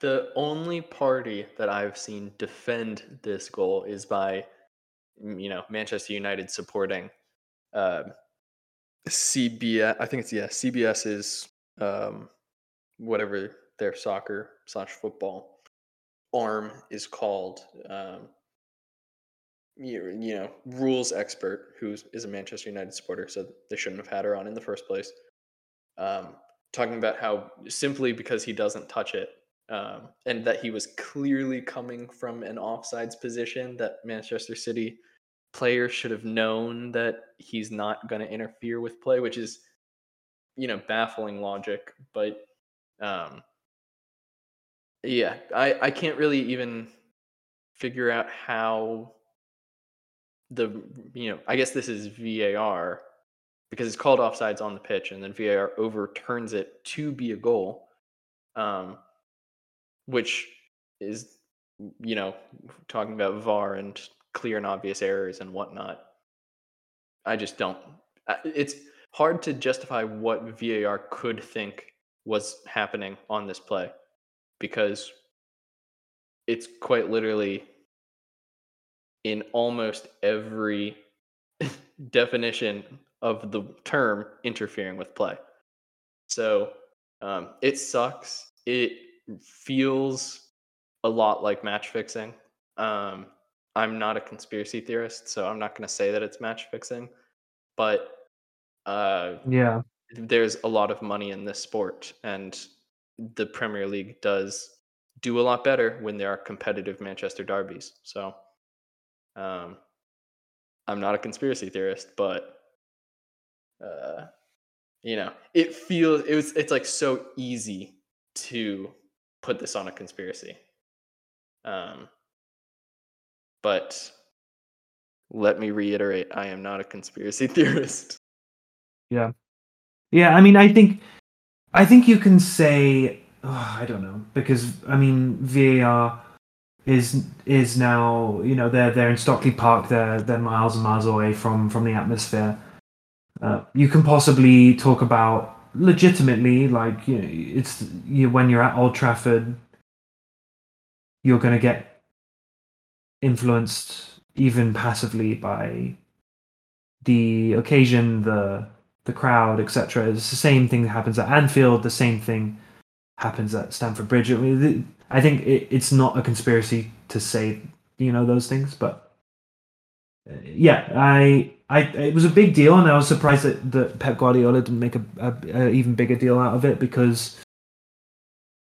the only party that I've seen defend this goal is by you know Manchester United supporting uh, CBS. I think it's yeah CBS's um, whatever their soccer slash football arm is called. Um, you, you know, rules expert who is a Manchester United supporter, so they shouldn't have had her on in the first place. Um, talking about how simply because he doesn't touch it, um, and that he was clearly coming from an offsides position, that Manchester City players should have known that he's not going to interfere with play, which is, you know, baffling logic. But um, yeah, I I can't really even figure out how the you know I guess this is VAR because it's called offsides on the pitch and then VAR overturns it to be a goal, um, which is you know talking about VAR and clear and obvious errors and whatnot. I just don't. It's hard to justify what VAR could think was happening on this play because it's quite literally in almost every definition of the term interfering with play. So um, it sucks. It feels a lot like match fixing. Um, I'm not a conspiracy theorist, so I'm not going to say that it's match fixing, but uh, yeah, there's a lot of money in this sport and the Premier League does do a lot better when there are competitive Manchester derbies. So um, I'm not a conspiracy theorist, but uh, you know, it feels it was it's like so easy to put this on a conspiracy. Um, but let me reiterate, I am not a conspiracy theorist. Yeah. Yeah, I mean, I think, I think you can say, oh, I don't know, because I mean, VAR is is now, you know, they're they're in Stockley Park, they're they're miles and miles away from from the atmosphere. Uh, you can possibly talk about legitimately, like you know, it's you when you're at Old Trafford, you're going to get influenced even passively by the occasion, the the crowd, etc. It's the same thing that happens at Anfield. The same thing happens at Stamford Bridge. I, mean, I think it, it's not a conspiracy to say you know those things, but uh, yeah, I, I, it was a big deal, and I was surprised that, that Pep Guardiola didn't make a, a, a even bigger deal out of it because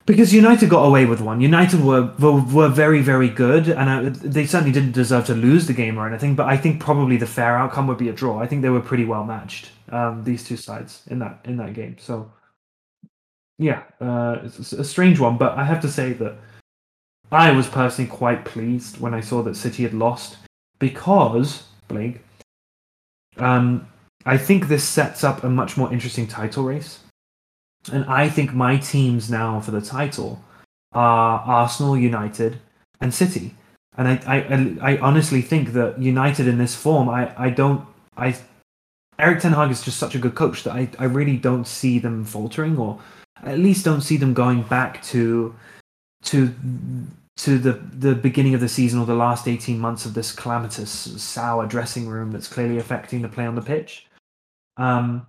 because United got away with one. United were were, were very very good, and I, they certainly didn't deserve to lose the game or anything. But I think probably the fair outcome would be a draw. I think they were pretty well matched. Um, these two sides in that in that game. So yeah, uh, it's a strange one, but I have to say that I was personally quite pleased when I saw that City had lost because Blake. Um, I think this sets up a much more interesting title race. And I think my teams now for the title are Arsenal, United, and City. And I, I, I honestly think that United in this form, I, I don't, I, Erik Ten Hag is just such a good coach that I, I really don't see them faltering, or at least don't see them going back to, to, to the the beginning of the season or the last eighteen months of this calamitous, sour dressing room that's clearly affecting the play on the pitch. Um,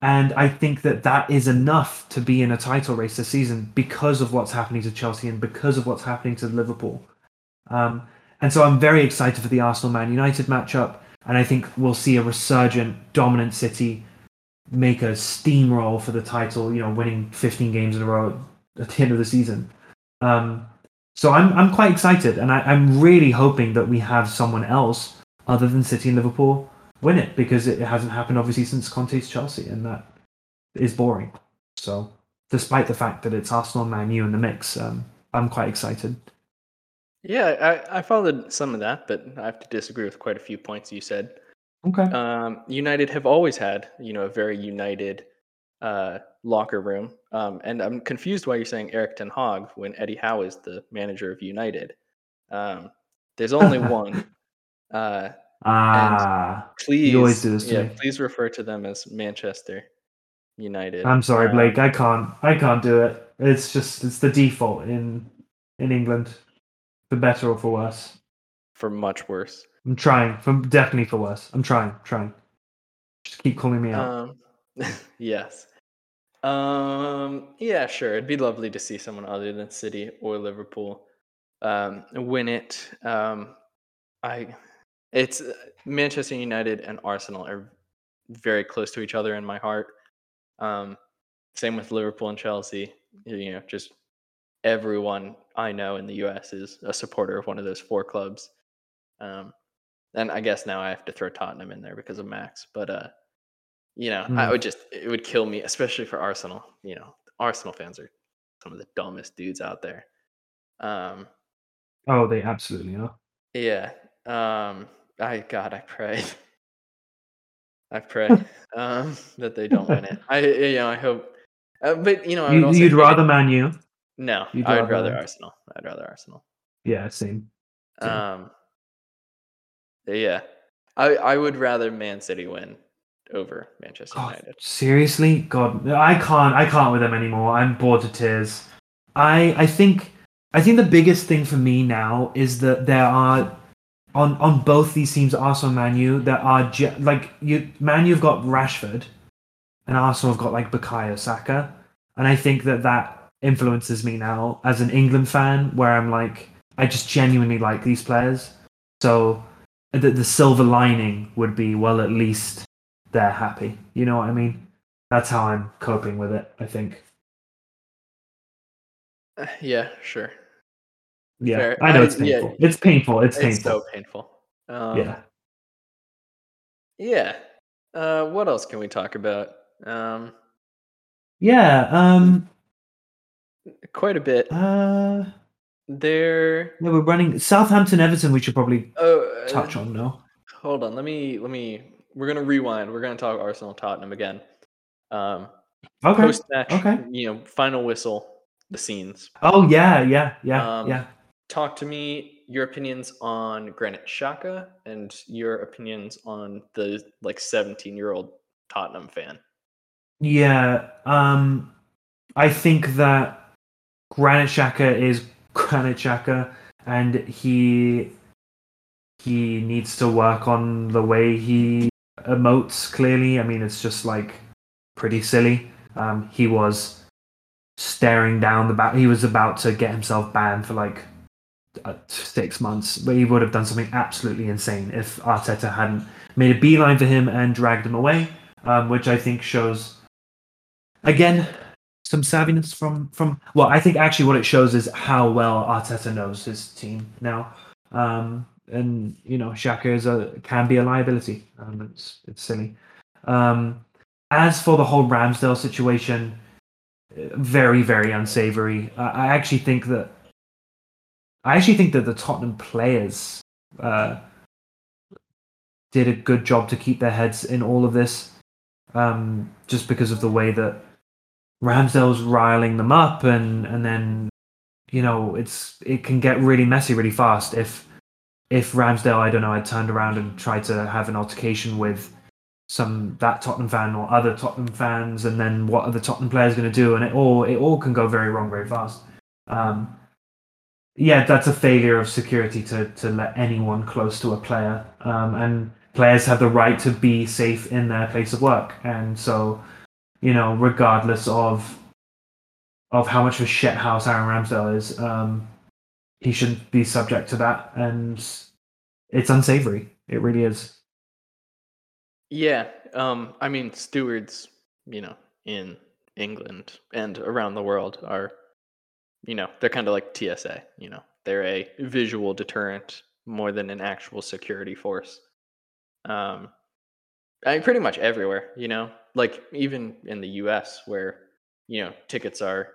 and I think that that is enough to be in a title race this season because of what's happening to Chelsea and because of what's happening to Liverpool. Um, and so I'm very excited for the Arsenal Man United matchup. And I think we'll see a resurgent, dominant City make a steamroll for the title, you know, winning 15 games in a row at the end of the season. Um, so I'm, I'm quite excited. And I, I'm really hoping that we have someone else other than City and Liverpool win it because it hasn't happened obviously since Conte's Chelsea, and that is boring. So, despite the fact that it's Arsenal, Man U in the mix, um, I'm quite excited. Yeah, I, I followed some of that, but I have to disagree with quite a few points you said. Okay. Um, United have always had, you know, a very united uh, locker room, um, and I'm confused why you're saying Erik Ten Hag when Eddie Howe is the manager of United. Um, there's only one. Uh, Ah, please, you always do this to yeah, me. please refer to them as Manchester United. I'm sorry, Um, Blake. I can't. I can't do it. It's just it's the default in in England, for better or for worse. for much worse. I'm trying. For definitely for worse. I'm trying. Trying. Just keep calling me out. Um, yes. Um, yeah, sure. It'd be lovely to see someone other than City or Liverpool um, win it. Um, I, it's uh, Manchester United and Arsenal are very close to each other in my heart. Um, same with Liverpool and Chelsea. You know, just everyone I know in the U.S. is a supporter of one of those four clubs. Um, and I guess now I have to throw Tottenham in there because of Max, but uh, you know, I Hmm. would just it would kill me, especially for Arsenal. You know, Arsenal fans are some of the dumbest dudes out there. Um, oh, they absolutely are. yeah. Um, I God, I pray. I pray um, that they don't win it. I you know I hope, uh, but you know I would You, you'd rather Man U? No. you'd I would rather- rather Arsenal. I'd rather Arsenal. Yeah, same. Same. Um, yeah, I I would rather Man City win over Manchester God, United. seriously, God, I can't. I can't with them anymore. I'm bored to tears. I I think I think the biggest thing for me now is that there are on on both these teams, Arsenal and Man U, there are ge- like you Man U've got Rashford, and Arsenal have got like Bukayo Saka, and I think that that influences me now as an England fan, where I'm like I just genuinely like these players. So the the silver lining would be well, at least they're happy. You know what I mean? That's how I'm coping with it. I think. Uh, Yeah, sure. Yeah, Fair. I know I- it's yeah, painful. it's painful. It's It's painful. so painful. Um, yeah. Yeah. Uh, what else can we talk about? Um, Yeah. Um. Quite a bit. Uh. There. No, we're running Southampton, Everton. We should probably Oh, uh, touch on. No. Hold on. Let me. Let me. We're gonna rewind. We're gonna talk Arsenal Tottenham again. Um, Okay. post match. okay. You know, final whistle. The scenes. Oh yeah, yeah, yeah, Um, yeah. Talk to me your opinions on Granit Xhaka and your opinions on the like 17 year old Tottenham fan. Yeah. Um. I think that Granit Xhaka is Granit Xhaka, and he he needs to work on the way he emotes. Clearly, I mean, it's just like pretty silly. Um, he was staring down the back. He was about to get himself banned for like uh, six months, but he would have done something absolutely insane if Arteta hadn't made a beeline for him and dragged him away, um, which I think shows again some savviness from from. Well, I think actually what it shows is how well Arteta knows his team now. Um, and you know, Xhaka is a can be a liability. Um, it's it's silly. Um, as for the whole Ramsdale situation, very very unsavory. I, I actually think that I actually think that the Tottenham players uh, did a good job to keep their heads in all of this, um, just because of the way that Ramsdale's riling them up, and and then you know it's it can get really messy really fast if if Ramsdale I don't know had turned around and tried to have an altercation with some that Tottenham fan or other Tottenham fans, and then what are the Tottenham players going to do? And it all it all can go very wrong very fast. Um, yeah, that's a failure of security to to let anyone close to a player, um, and players have the right to be safe in their place of work, and so you know, regardless of of how much of a shit house Aaron Ramsdale is, um, he shouldn't be subject to that, and it's unsavory. It really is. Yeah, um, I mean, stewards, you know, in England and around the world are, you know, they're kind of like TSA. You know, they're a visual deterrent more than an actual security force. Um, I mean, pretty much everywhere. You know, like even in the U.S. where you know tickets are,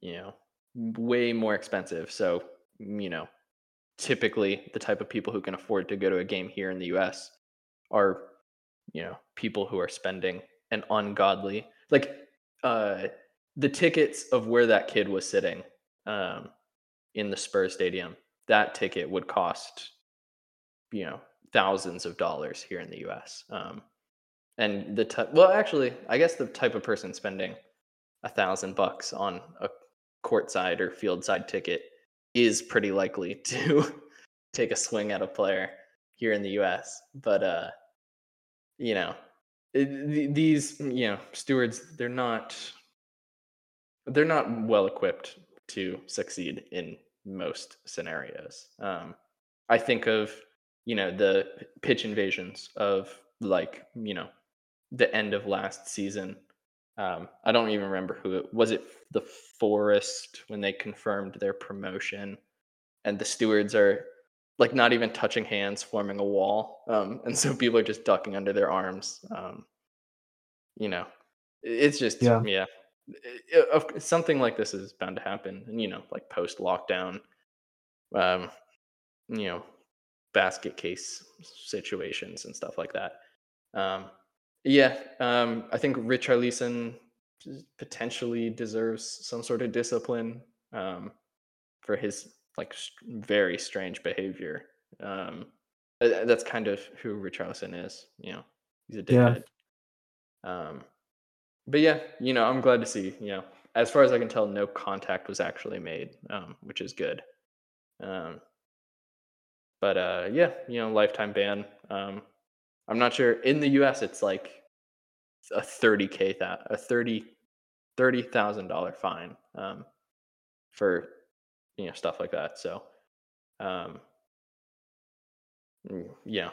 you know, way more expensive. So you know, typically the type of people who can afford to go to a game here in the U.S. are you know people who are spending an ungodly like uh the tickets of where that kid was sitting um in the Spurs stadium that ticket would cost you know thousands of dollars here in the US um and the type well actually I guess the type of person spending a thousand bucks on a courtside or field side ticket is pretty likely to take a swing at a player here in the US but uh you know these you know stewards they're not they're not well equipped to succeed in most scenarios. Um i think of you know the pitch invasions of like you know the end of last season um i don't even remember who it was it the forest when they confirmed their promotion and the stewards are like not even touching hands, forming a wall. Um, and so people are just ducking under their arms. Um, you know, it's just yeah, yeah. It, it, something like this is bound to happen. And you know, like post lockdown, um, you know, basket case situations and stuff like that. Um, yeah, um, I think Richarlison potentially deserves some sort of discipline um, for his like very strange behavior. Um, that's kind of who Richarlison is. You know, he's a dickhead. Yeah. Um, but yeah, you know, I'm glad to see. You know, as far as I can tell, no contact was actually made, um, which is good. Um, but uh, yeah, you know, lifetime ban. Um, I'm not sure in the U.S. It's like a 30k that a 30 thirty thousand dollar fine um, for you know stuff like that. So, um, mm, yeah,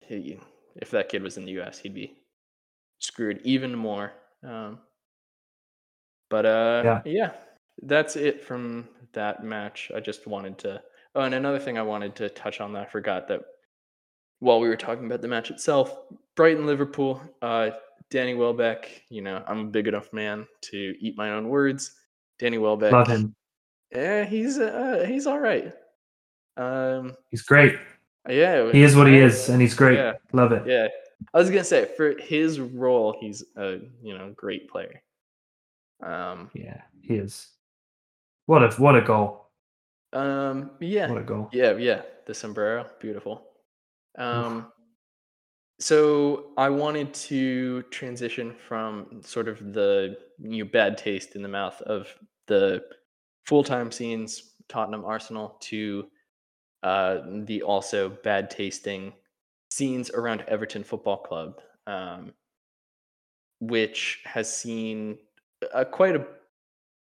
he, if that kid was in the U.S., he'd be screwed even more. Um, but uh, yeah. yeah, that's it from that match. I just wanted to. Oh, and another thing I wanted to touch on that I forgot that while we were talking about the match itself, Brighton Liverpool, uh, Danny Welbeck. You know, I'm a big enough man to eat my own words. Danny Welbeck. Love him. Yeah, he's uh, he's all right. Um, he's great. Yeah, he is what he is, and he's great. Yeah, Love it. Yeah, I was gonna say for his role, he's a you know great player. Um, yeah, he is. What a what a goal. Um, yeah, what a goal. Yeah, yeah, the sombrero, beautiful. Um, so I wanted to transition from sort of the bad taste in the mouth of the full time scenes, Tottenham Arsenal, to uh, the also bad tasting scenes around Everton Football Club. Um, which has seen a, quite a.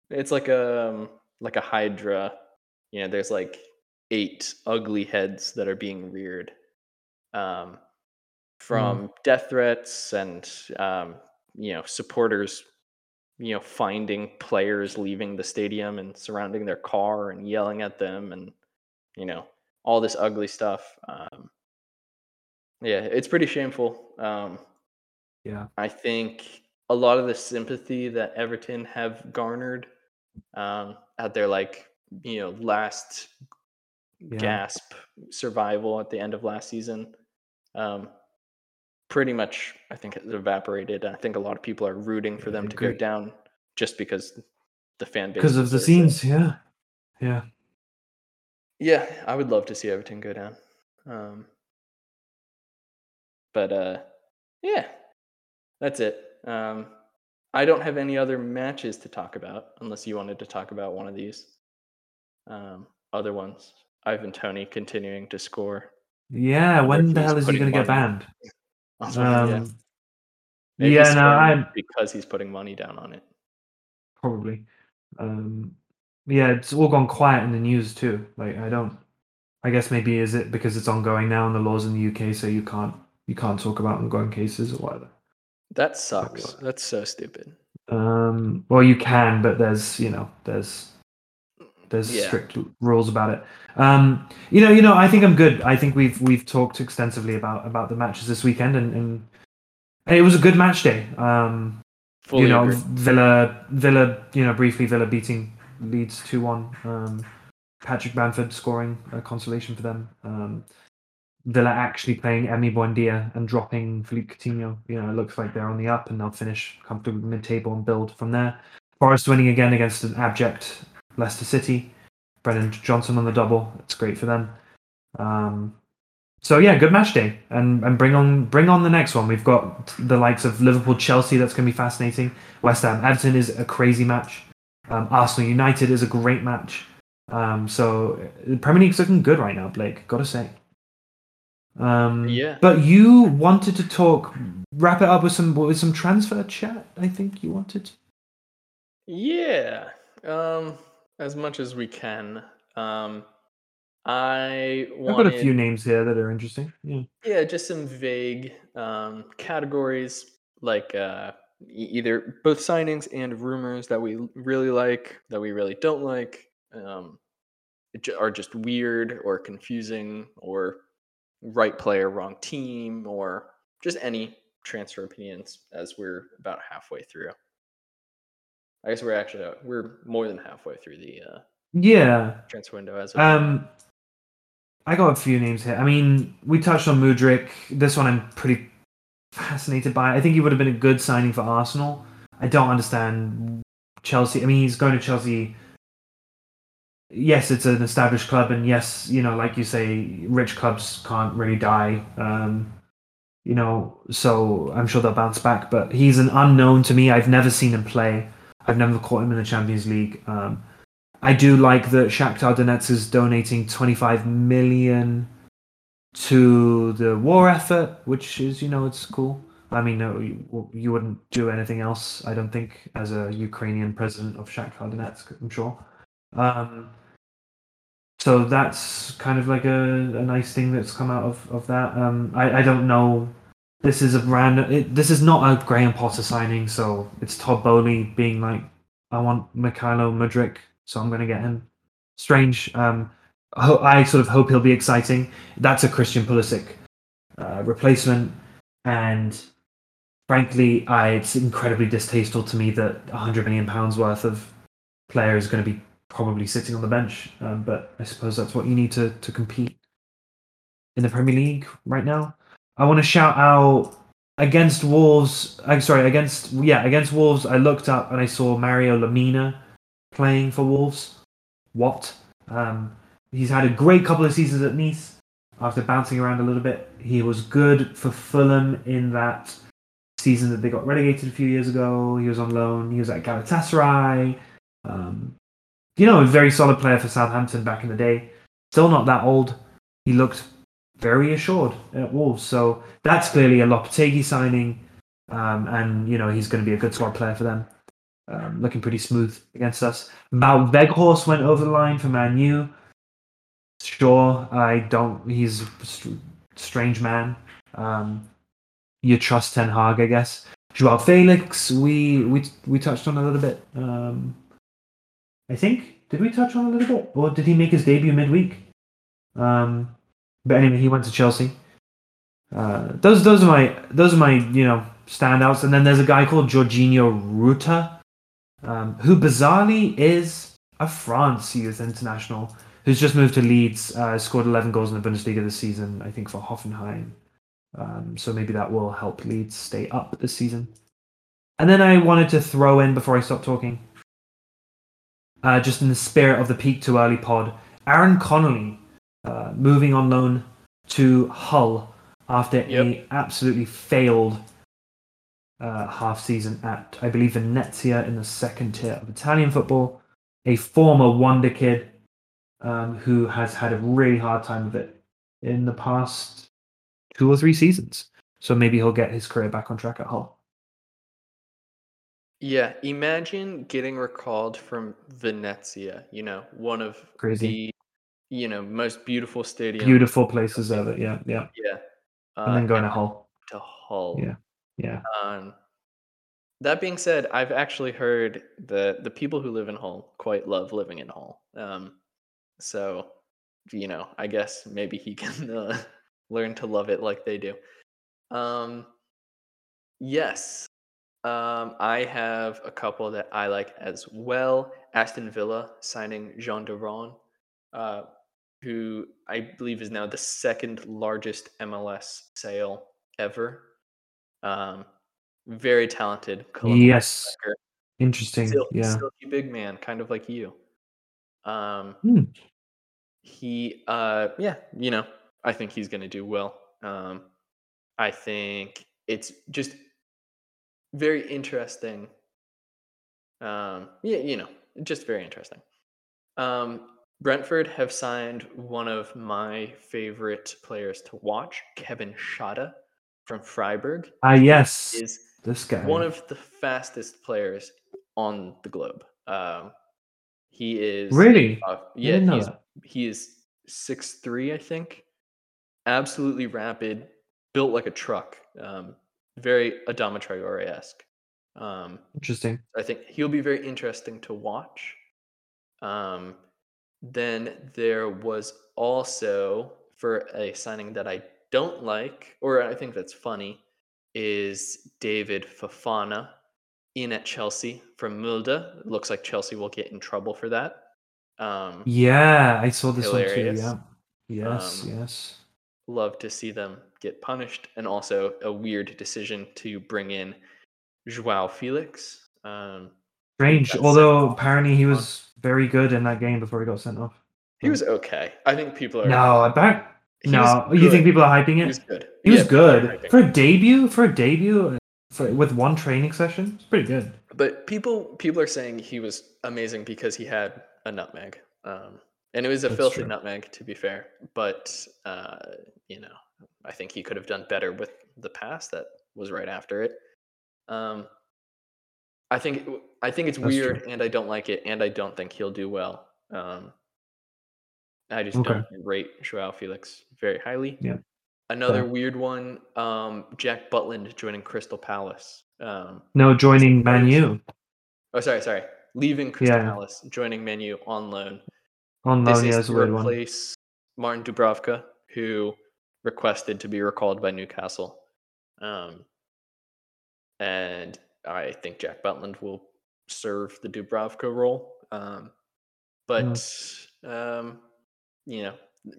It's like a um, like a hydra. You know, there's like eight ugly heads that are being reared um, from mm. death threats and um, you know supporters you know finding players leaving the stadium and surrounding their car and yelling at them and you know all this ugly stuff um, yeah it's pretty shameful um, yeah i think a lot of the sympathy that everton have garnered um, at their like you know last yeah. gasp survival at the end of last season um, pretty much I think has evaporated. I think a lot of people are rooting for them to go down just because the fan base because of the scenes. It. Yeah, yeah, yeah. I would love to see Everton go down. Um, but uh, yeah, that's it. Um, I don't have any other matches to talk about unless you wanted to talk about one of these um, other ones. Ivan Toney continuing to score. Yeah, when the hell is he going to get banned? Um, yeah, yeah no, I'm because he's putting money down on it. Probably. Um, yeah, it's all gone quiet in the news too. Like I don't. I guess maybe is it because it's ongoing now and the laws in the UK, so you can't you can't talk about ongoing cases or whatever. That sucks. That's so stupid. Um, well, you can, but there's you know there's there's yeah. strict rules about it. Um, you know, you know, I think I'm good. I think we've we've talked extensively about about the matches this weekend, and, and it was a good match day. Um, Fully you know, agree. Villa, Villa, you know, briefly Villa beating Leeds two one. Um, Patrick Bamford scoring a consolation for them. Um, Villa actually playing Emi Buendia and dropping Philippe Coutinho. You know, it looks like they're on the up and they'll finish comfortably mid-table and build from there. Forest winning again against an abject Leicester City. Brennan Johnson on the double. It's great for them. Um, so yeah, good match day, and and bring on bring on the next one. We've got the likes of Liverpool, Chelsea. That's going to be fascinating. West Ham, Everton is a crazy match. Um, Arsenal United is a great match. Um, so the Premier League's looking good right now, Blake. Got to say. Um, yeah. But you wanted to talk, wrap it up with some with some transfer chat. I think you wanted. Yeah. Um, as much as we can. Um, I wanted, I've got a few names here that are interesting. Yeah. Yeah, just some vague um, categories like uh, either both signings and rumors that we really like, that we really don't like, um, are just weird or confusing or right player, wrong team, or just any transfer opinions as we're about halfway through. I guess we're actually we're more than halfway through the uh, yeah transfer window as well. um. I got a few names here. I mean, we touched on Mudryk. This one I'm pretty fascinated by. I think he would have been a good signing for Arsenal. I don't understand Chelsea. I mean, he's going to Chelsea. Yes, it's an established club, and yes, you know, like you say, rich clubs can't really die. Um, you know, so I'm sure they'll bounce back. But he's an unknown to me. I've never seen him play. I've never caught him in the Champions League. Um, I do like that Shakhtar Donetsk is donating 25 million to the war effort, which is, you know, it's cool. I mean, no, you, you wouldn't do anything else, I don't think, as a Ukrainian president of Shakhtar Donetsk, I'm sure. Um, so that's kind of like a, a nice thing that's come out of, of that. Um, I, I don't know this is a random. It, this is not a Graham Potter signing, so it's Todd Boehly being like, "I want Mykhailo Mudryk, so I'm going to get him." Strange. Um, I sort of hope he'll be exciting. That's a Christian Pulisic uh, replacement, and frankly, I, it's incredibly distasteful to me that 100 million pounds worth of player is going to be probably sitting on the bench. Um, but I suppose that's what you need to to compete in the Premier League right now. I want to shout out against Wolves. I'm sorry, against yeah, against Wolves. I looked up and I saw Mario Lemina playing for Wolves. What? Um, he's had a great couple of seasons at Nice. After bouncing around a little bit, he was good for Fulham in that season that they got relegated a few years ago. He was on loan. He was at Galatasaray. Um, you know, a very solid player for Southampton back in the day. Still not that old. He looked very assured at Wolves. So that's clearly a Lopetegui signing. um, and you know he's going to be a good squad player for them. Um, looking pretty smooth against us. Wout Weghorst went over the line for Man U. Sure, I don't. He's a str- strange man. Um, you trust Ten Hag, I guess. Joao Felix, we we we touched on a little bit. Um, I think did we touch on a little bit, or did he make his debut midweek? Um, but anyway, he went to Chelsea. Uh, those those are my those are my you know standouts. And then there's a guy called Georginio Rutter, um, who bizarrely is a France youth international who's just moved to Leeds. Uh, scored 11 goals in the Bundesliga this season, I think for Hoffenheim. Um, so maybe that will help Leeds stay up this season. And then I wanted to throw in before I stop talking, uh, just in the spirit of the peak too early pod, Aaron Connolly uh, moving on loan to Hull after Yep. a absolutely failed uh, half season at, I believe, Venezia in the second tier of Italian football. A former wonder kid um, who has had a really hard time of it in the past two or three seasons. So maybe he'll get his career back on track at Hull. Yeah, imagine getting recalled from Venezia, you know, one of Crazy. You know, most beautiful stadium, Beautiful places it. Yeah, yeah. Yeah. Uh, And then going to Hull. to Hull. Yeah. Yeah. Um, that being said, I've actually heard the the people who live in Hull quite love living in Hull. Um, so, you know, I guess maybe he can uh, learn to love it like they do. Um, yes, um, I have a couple that I like as well. Aston Villa signing Jhon Duran, uh, who I believe is now the second largest MLS sale ever. Um, very talented. Yes. striker. Interesting. Sil- yeah. silky big man, kind of like you. Um, Hmm. he, uh, yeah, you know, I think he's going to do well. Um, I think it's just very interesting. Um, yeah, you know, just very interesting. Um, Brentford have signed one of my favorite players to watch, Kevin Schade from Freiburg. Ah, yes. Is This guy. one of the fastest players on the globe. Um, he is really? uh, yeah, he's he is six three, I think. Absolutely rapid, built like a truck. Um, very Adama Traore esque. Um, Interesting. I think he'll be very interesting to watch. Um, then there was also for a signing that I don't like, or I think that's funny, is David Fofana in at Chelsea from Molde. It looks like Chelsea will get in trouble for that. Um, Yeah, I saw this Hilarious. one too. Yeah. Yes, Um, yes. love to see them get punished, and also a weird decision to bring in Joao Felix. Um, Strange. Although apparently he was very good in that game before he got sent off. he was okay. I think people are. No, I bet. No, you think people are hyping it? He was good. He was Yeah, good for a debut. For a debut, uh, for, with one training session, it's pretty good. But people people are saying he was amazing because he had a nutmeg. Um, and it was a That's filthy true. nutmeg, to be fair. But uh, you know, I think he could have done better with the pass that was right after it. Um, I think I think it's That's weird, true. and I don't like it, and I don't think he'll do well. Um, I just Okay. don't rate Joao Felix very highly. Yeah. Another Fair. weird one, um, Jack Butland joining Crystal Palace. Um, No, joining Man. U Oh, sorry, sorry. Leaving Crystal Yeah. Palace, joining Man U on loan. on This loan. Yeah, is to weird one. replace Martin Dubravka, who requested to be recalled by Newcastle. Um, and I think Jack Butland will serve the Dubravka role. Um, but, um, you know,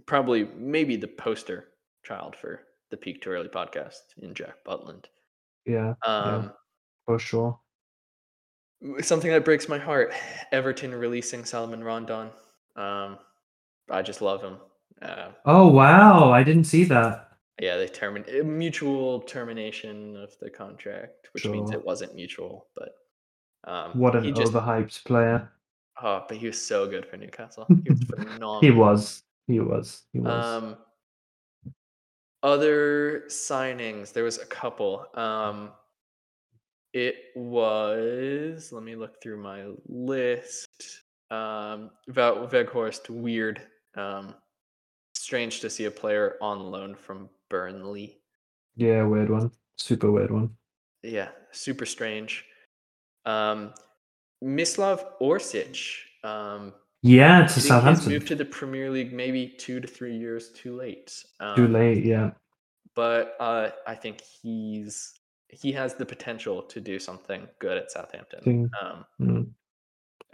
probably maybe the poster child for the Peak Too Early podcast in Jack Butland. Yeah, Um, for sure. Something that breaks my heart: Everton releasing Salomón Rondón. Um, I just love him. Uh, Oh wow, I didn't see that. Yeah, they termin mutual termination of the contract, which means it wasn't mutual. But um, What an just overhyped player. oh, but he was so good for Newcastle. He was phenomenal. He was. He was. He was. Um, other signings, there was a couple. Um, It was. Let me look through my list. Um, Wout Weghorst, weird. Um, strange to see a player on loan from Burnley. Yeah, weird one. Super weird one. Yeah, super strange. Um, Mislav Orsic. Um, Yeah, to I think he's Southampton. moved to the Premier League maybe two to three years too late. Um, Too late. Yeah. but uh, I think he's he has the potential to do something good at Southampton. Um, Mm.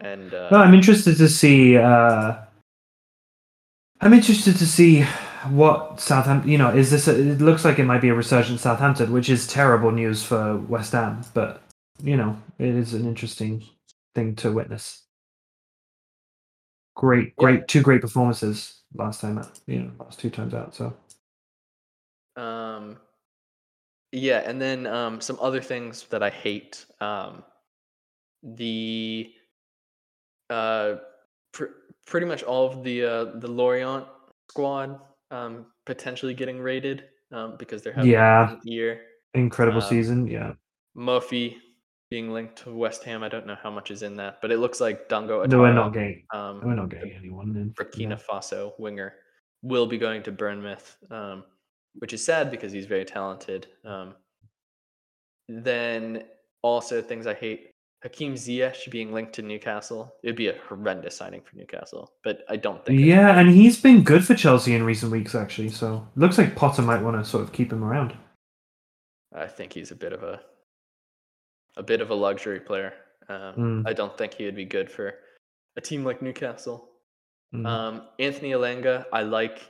and uh, No, I'm interested to see. Uh, I'm interested to see what Southampton. You know, is this? A, it looks like it might be a resurgent Southampton, which is terrible news for West Ham. But you know, it is an interesting thing to witness. Great, great, two great performances last time out. You know, last two times out. So Um, yeah, and then um, some other things that I hate. Um, the uh, pr- pretty much all of the uh, the Lorient squad um, potentially getting rated um, because they're having Yeah. a year. incredible Um, season. Yeah, Moffi being linked to West Ham. I don't know how much is in that, but it looks like Dango no, we're not getting. um, We're not getting anyone in. Burkina yeah. Faso winger will be going to Bournemouth, um, which is sad because he's very talented. Um, then also things I hate: Hakim Ziyech being linked to Newcastle. It'd be a horrendous signing for Newcastle, but I don't think. Yeah, and he's been good for Chelsea in recent weeks, actually. So looks like Potter might want to sort of keep him around. I think he's a bit of a a bit of a luxury player. Um, Mm. I don't think he would be good for a team like Newcastle. Mm. Um, Anthony Elanga, I like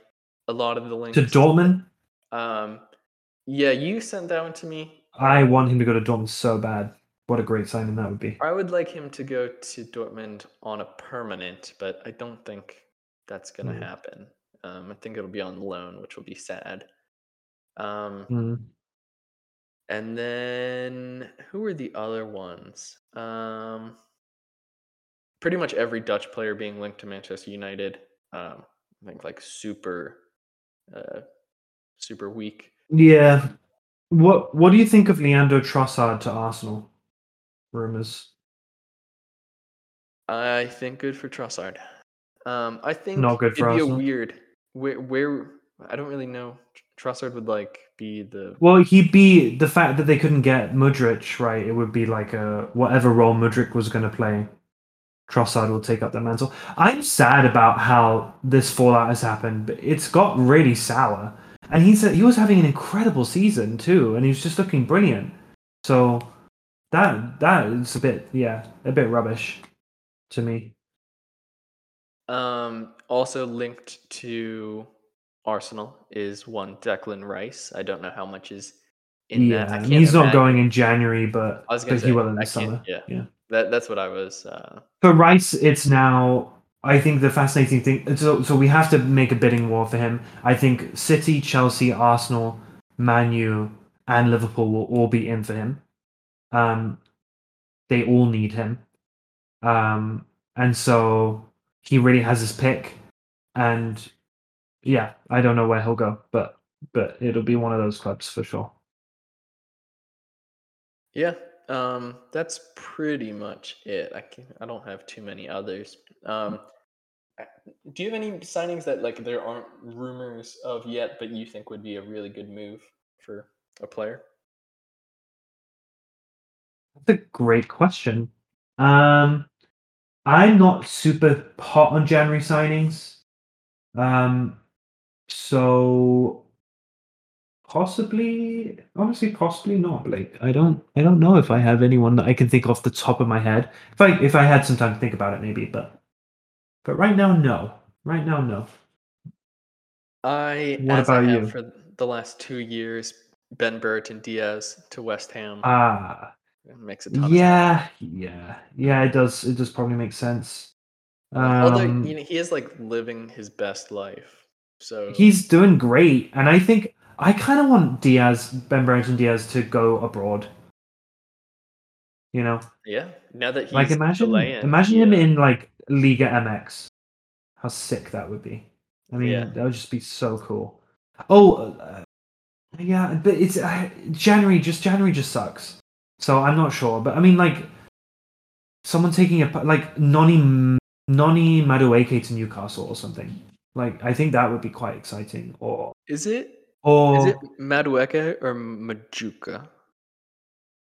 a lot of the links to Dortmund, Um, yeah, you sent that one to me. I want him to go to Dortmund so bad. What a great signing that would be. I would like him to go to Dortmund on a permanent, but I don't think that's going to Mm. happen. Um, I think it'll be on loan, which will be sad. Um, Mm. and then who are the other ones? Um, pretty much every Dutch player being linked to Manchester United. Um, I think like super, uh, super weak. Yeah. What What do you think of Leandro Trossard to Arsenal? Rumors. I think good for Trossard. Um, I think Not good for it'd be Arsenal? a weird where where I don't really know. Trossard would like be the Well, he'd be the fact that they couldn't get Mudryk right. It would be like a whatever role Mudryk was going to play. Trossard will take up that mantle. I'm sad about how this fallout has happened, but it's got really sour. And he's he was having an incredible season too, and he was just looking brilliant. So that that is a bit yeah a bit rubbish to me. um also linked to Arsenal is one Declan Rice. I don't know how much is in yeah, that. I and can't he's not going in January, but I was gonna but say he will in the summer. Yeah, yeah. that that's what I was. Uh, For Rice, it's now. I think the fascinating thing. So, so we have to make a bidding war for him. I think City, Chelsea, Arsenal, Man U, and Liverpool will all be in for him. Um, they all need him, um, and so he really has his pick. And yeah, I don't know where he'll go, but but it'll be one of those clubs for sure. Yeah, um, that's pretty much it. I can I don't have too many others. Um, do you have any signings that like there aren't rumors of yet, but you think would be a really good move for a player? That's a great question. Um, I'm not super hot on January signings. Um, so possibly, honestly, possibly not, Like, I don't, I don't know if I have anyone that I can think off the top of my head. If I, if I had some time to think about it, maybe, but, but right now, no. Right now, no. I What I about have you? for the last two years, Ben Brereton Diaz to West Ham Ah, It makes a ton yeah, yeah, yeah. It does. It does probably make sense. sense. Although Um, you know he is like living his best life, so He's doing great, and I think I kind of want Diaz, Ben Brereton Diaz, to go abroad. You know, yeah. Now that he's like imagine, Chilean, imagine him in like Liga MX. How sick that would be! I mean, Yeah. that would just be so cool. Oh, uh, yeah, but it's uh, January. Just January just sucks. So I'm not sure, but I mean, like someone taking a like Noni Noni Madueke to Newcastle or something. Like I think that would be quite exciting. Or Is it or is it Madueke or Majuka?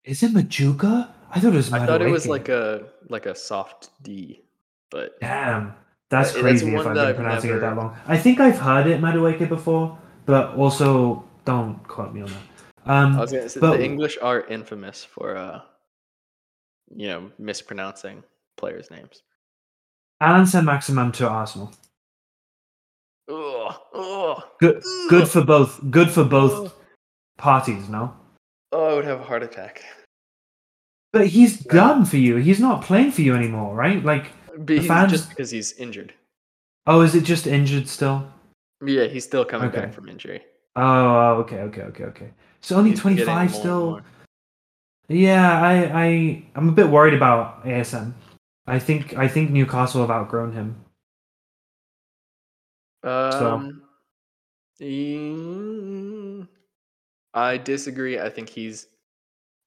is it Majuka? I thought it was. I thought it was like a like a soft D, but Damn, that's Uh, that's crazy if I've been I've pronouncing it that long. I think I've heard it Madueke before, but also don't quote me on that. Um, I was gonna say but- the English are infamous for uh you know mispronouncing players' names. Allan Saint-Maximin to Arsenal. Ugh, ugh, Good, good for both. Good for ugh. both parties. No, Oh, I would have a heart attack. but he's Yeah. done for you. He's not playing for you anymore, right? Like, But he's fans- just because he's injured. oh, is it just injured still? Yeah, he's still coming Okay. back from injury. Oh, oh, okay, okay, okay, okay. So only twenty five still. Yeah, I, I, I'm a bit worried about ASM. I think, I think Newcastle have outgrown him. Um, mm, I disagree. I think he's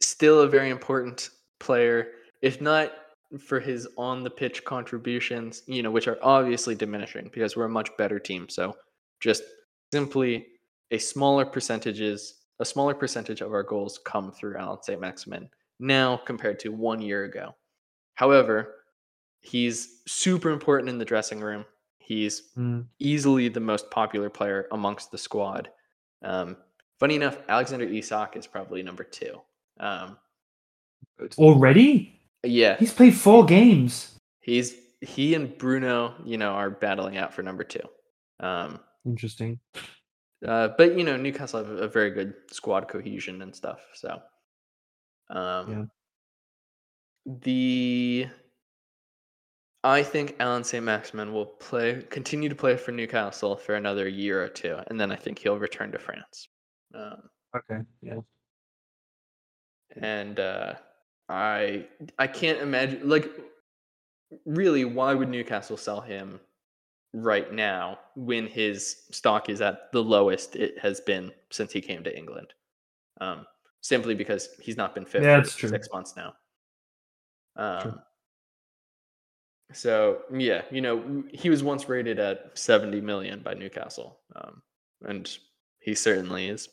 still a very important player, if not for his on the pitch contributions, you know, which are obviously diminishing because we're a much better team. So just simply a smaller percentages, a smaller percentage of our goals come through Allan Saint-Maximin now compared to one year ago. However, he's super important in the dressing room. He's Mm. easily the most popular player amongst the squad. Um, funny enough, Alexander Isak is probably number two. Um, Already, yeah, he's played four games. he's he and Bruno, you know, are battling out for number two. Um, Interesting. Uh, but you know, Newcastle have a very good squad cohesion and stuff. So, um, the I think Allan Saint-Maximin will play, continue to play for Newcastle for another year or two, and then I think he'll return to France. Um, Okay. Yeah. and uh, I I can't imagine like really why would Newcastle sell him right now when his stock is at the lowest it has been since he came to England? Um, simply because he's not been fit Yeah, for true. six months now. True. Um, so yeah, you know he was once rated at seventy million by Newcastle, um, and he certainly is.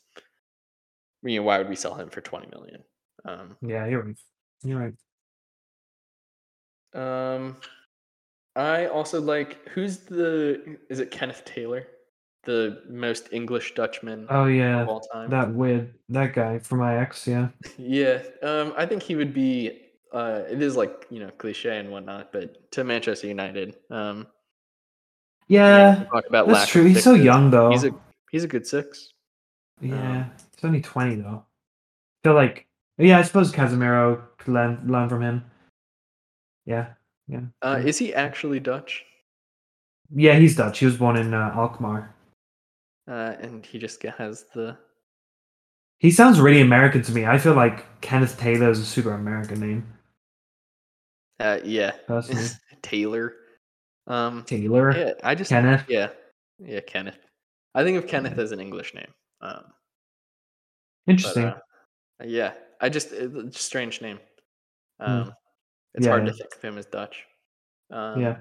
You know, why would we sell him for twenty million? Um, Yeah, you're right. You're right. Um, I also like who's the is it Kenneth Taylor, the most English Dutchman Oh yeah, of all time? that weird that guy from my ex. Yeah. Yeah, um, I think he would be. Uh, it is like you know cliche and whatnot, but to Manchester United, um, Yeah, talk about that's true. He's so young though. He's a he's a good six. Yeah, he's only twenty though. I feel like yeah, I suppose Casemiro could learn learn from him. Yeah, yeah. Uh, is he actually Dutch? yeah, he's Dutch. He was born in uh, Alkmaar. Uh, and he just has the He sounds really American to me. I feel like Kenneth Taylor is a super American name. uh, yeah Personally, Taylor. Um, Taylor, yeah, I just Kenneth. Yeah, yeah, Kenneth. I think of Kenneth as an English name. Um, but, Interesting. uh, yeah, I just it's a strange name. Hmm. Um, it's Yeah, hard yeah. to think of him as Dutch. Um, yeah,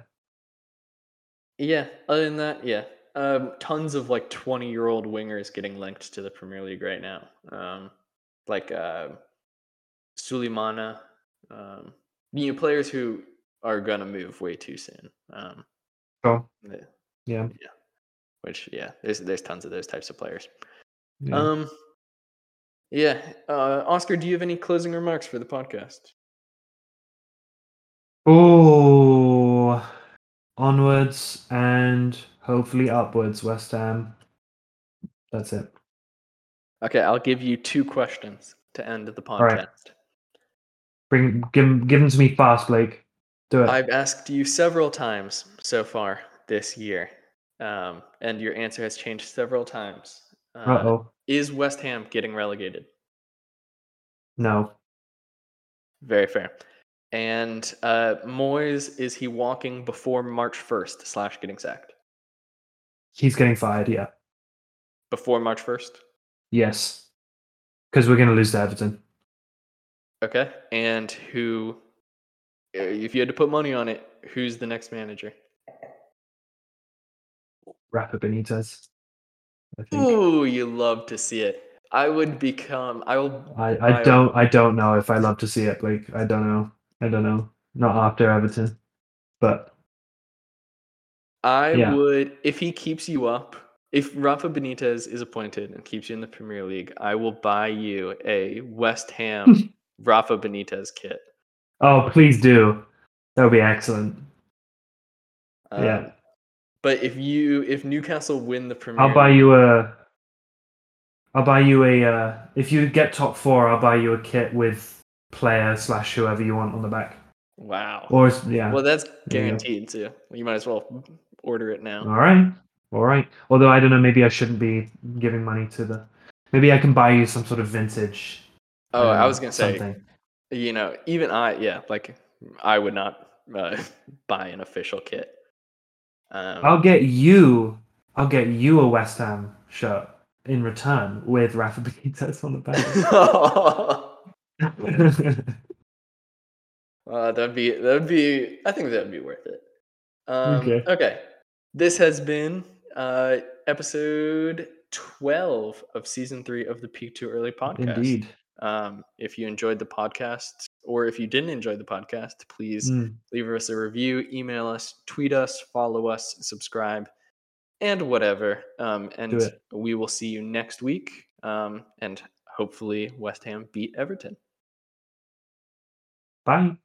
yeah. Other than that, yeah, um, tons of like twenty-year-old wingers getting linked to the Premier League right now. Um, like uh, Sulemana, um, you know, players who are gonna move way too soon. Um, Cool. the- yeah. which yeah, there's there's tons of those types of players. yeah. Um, yeah. Uh, Oscar, do you have any closing remarks for the podcast? Oh, onwards and hopefully upwards, West Ham. That's it. Okay, I'll give you two questions to end the podcast. right. Bring give give them to me fast, Blake. Do it. I've asked you several times so far this year, um, and your answer has changed several times. Uh oh. Is West Ham getting relegated? No. Very fair. And uh, Moyes, is he walking before March 1st slash getting sacked? He's getting fired. Yeah. Before March 1st? Yes. Because we're gonna lose to Everton. Okay. And who, uh, if you had to put money on it, who's the next manager? Rafa Benitez. I think. Ooh, you love to see it. I would become. I will. I, I I- don't I don't know if I love to see it. Like I don't know. I don't know. Not after Everton, but I Yeah. would if he keeps you up. If Rafa Benitez is appointed and keeps you in the Premier League, I will buy you a West Ham Rafa Benitez kit. oh please do. That would be excellent. Yeah. Um, But if you if Newcastle win the Premier, I'll buy you a. I'll buy you a. Uh, if you get top four, I'll buy you a kit with player slash whoever you want on the back. Wow. Or yeah. well, that's guaranteed too. You might as well order it now. All right. All right. Although I don't know, maybe I shouldn't be giving money to the. Maybe I can buy you some sort of vintage. Oh, I um, was gonna say, something. you know, even I, yeah, like I would not uh, buy an official kit. Um, I'll get you. I'll get you a West Ham shirt in return with Rafa Benitez on the back. Uh, that'd be that'd be I think that'd be worth it. Um, Okay. okay. This has been uh, episode twelve of season three of the Peak Too Early podcast. Indeed. Um, if you enjoyed the podcast, or if you didn't enjoy the podcast, please Mm, leave us a review, email us, tweet us, follow us, subscribe, and whatever. Um, and we will see you next week. Um, and hopefully West Ham beat Everton. Bye.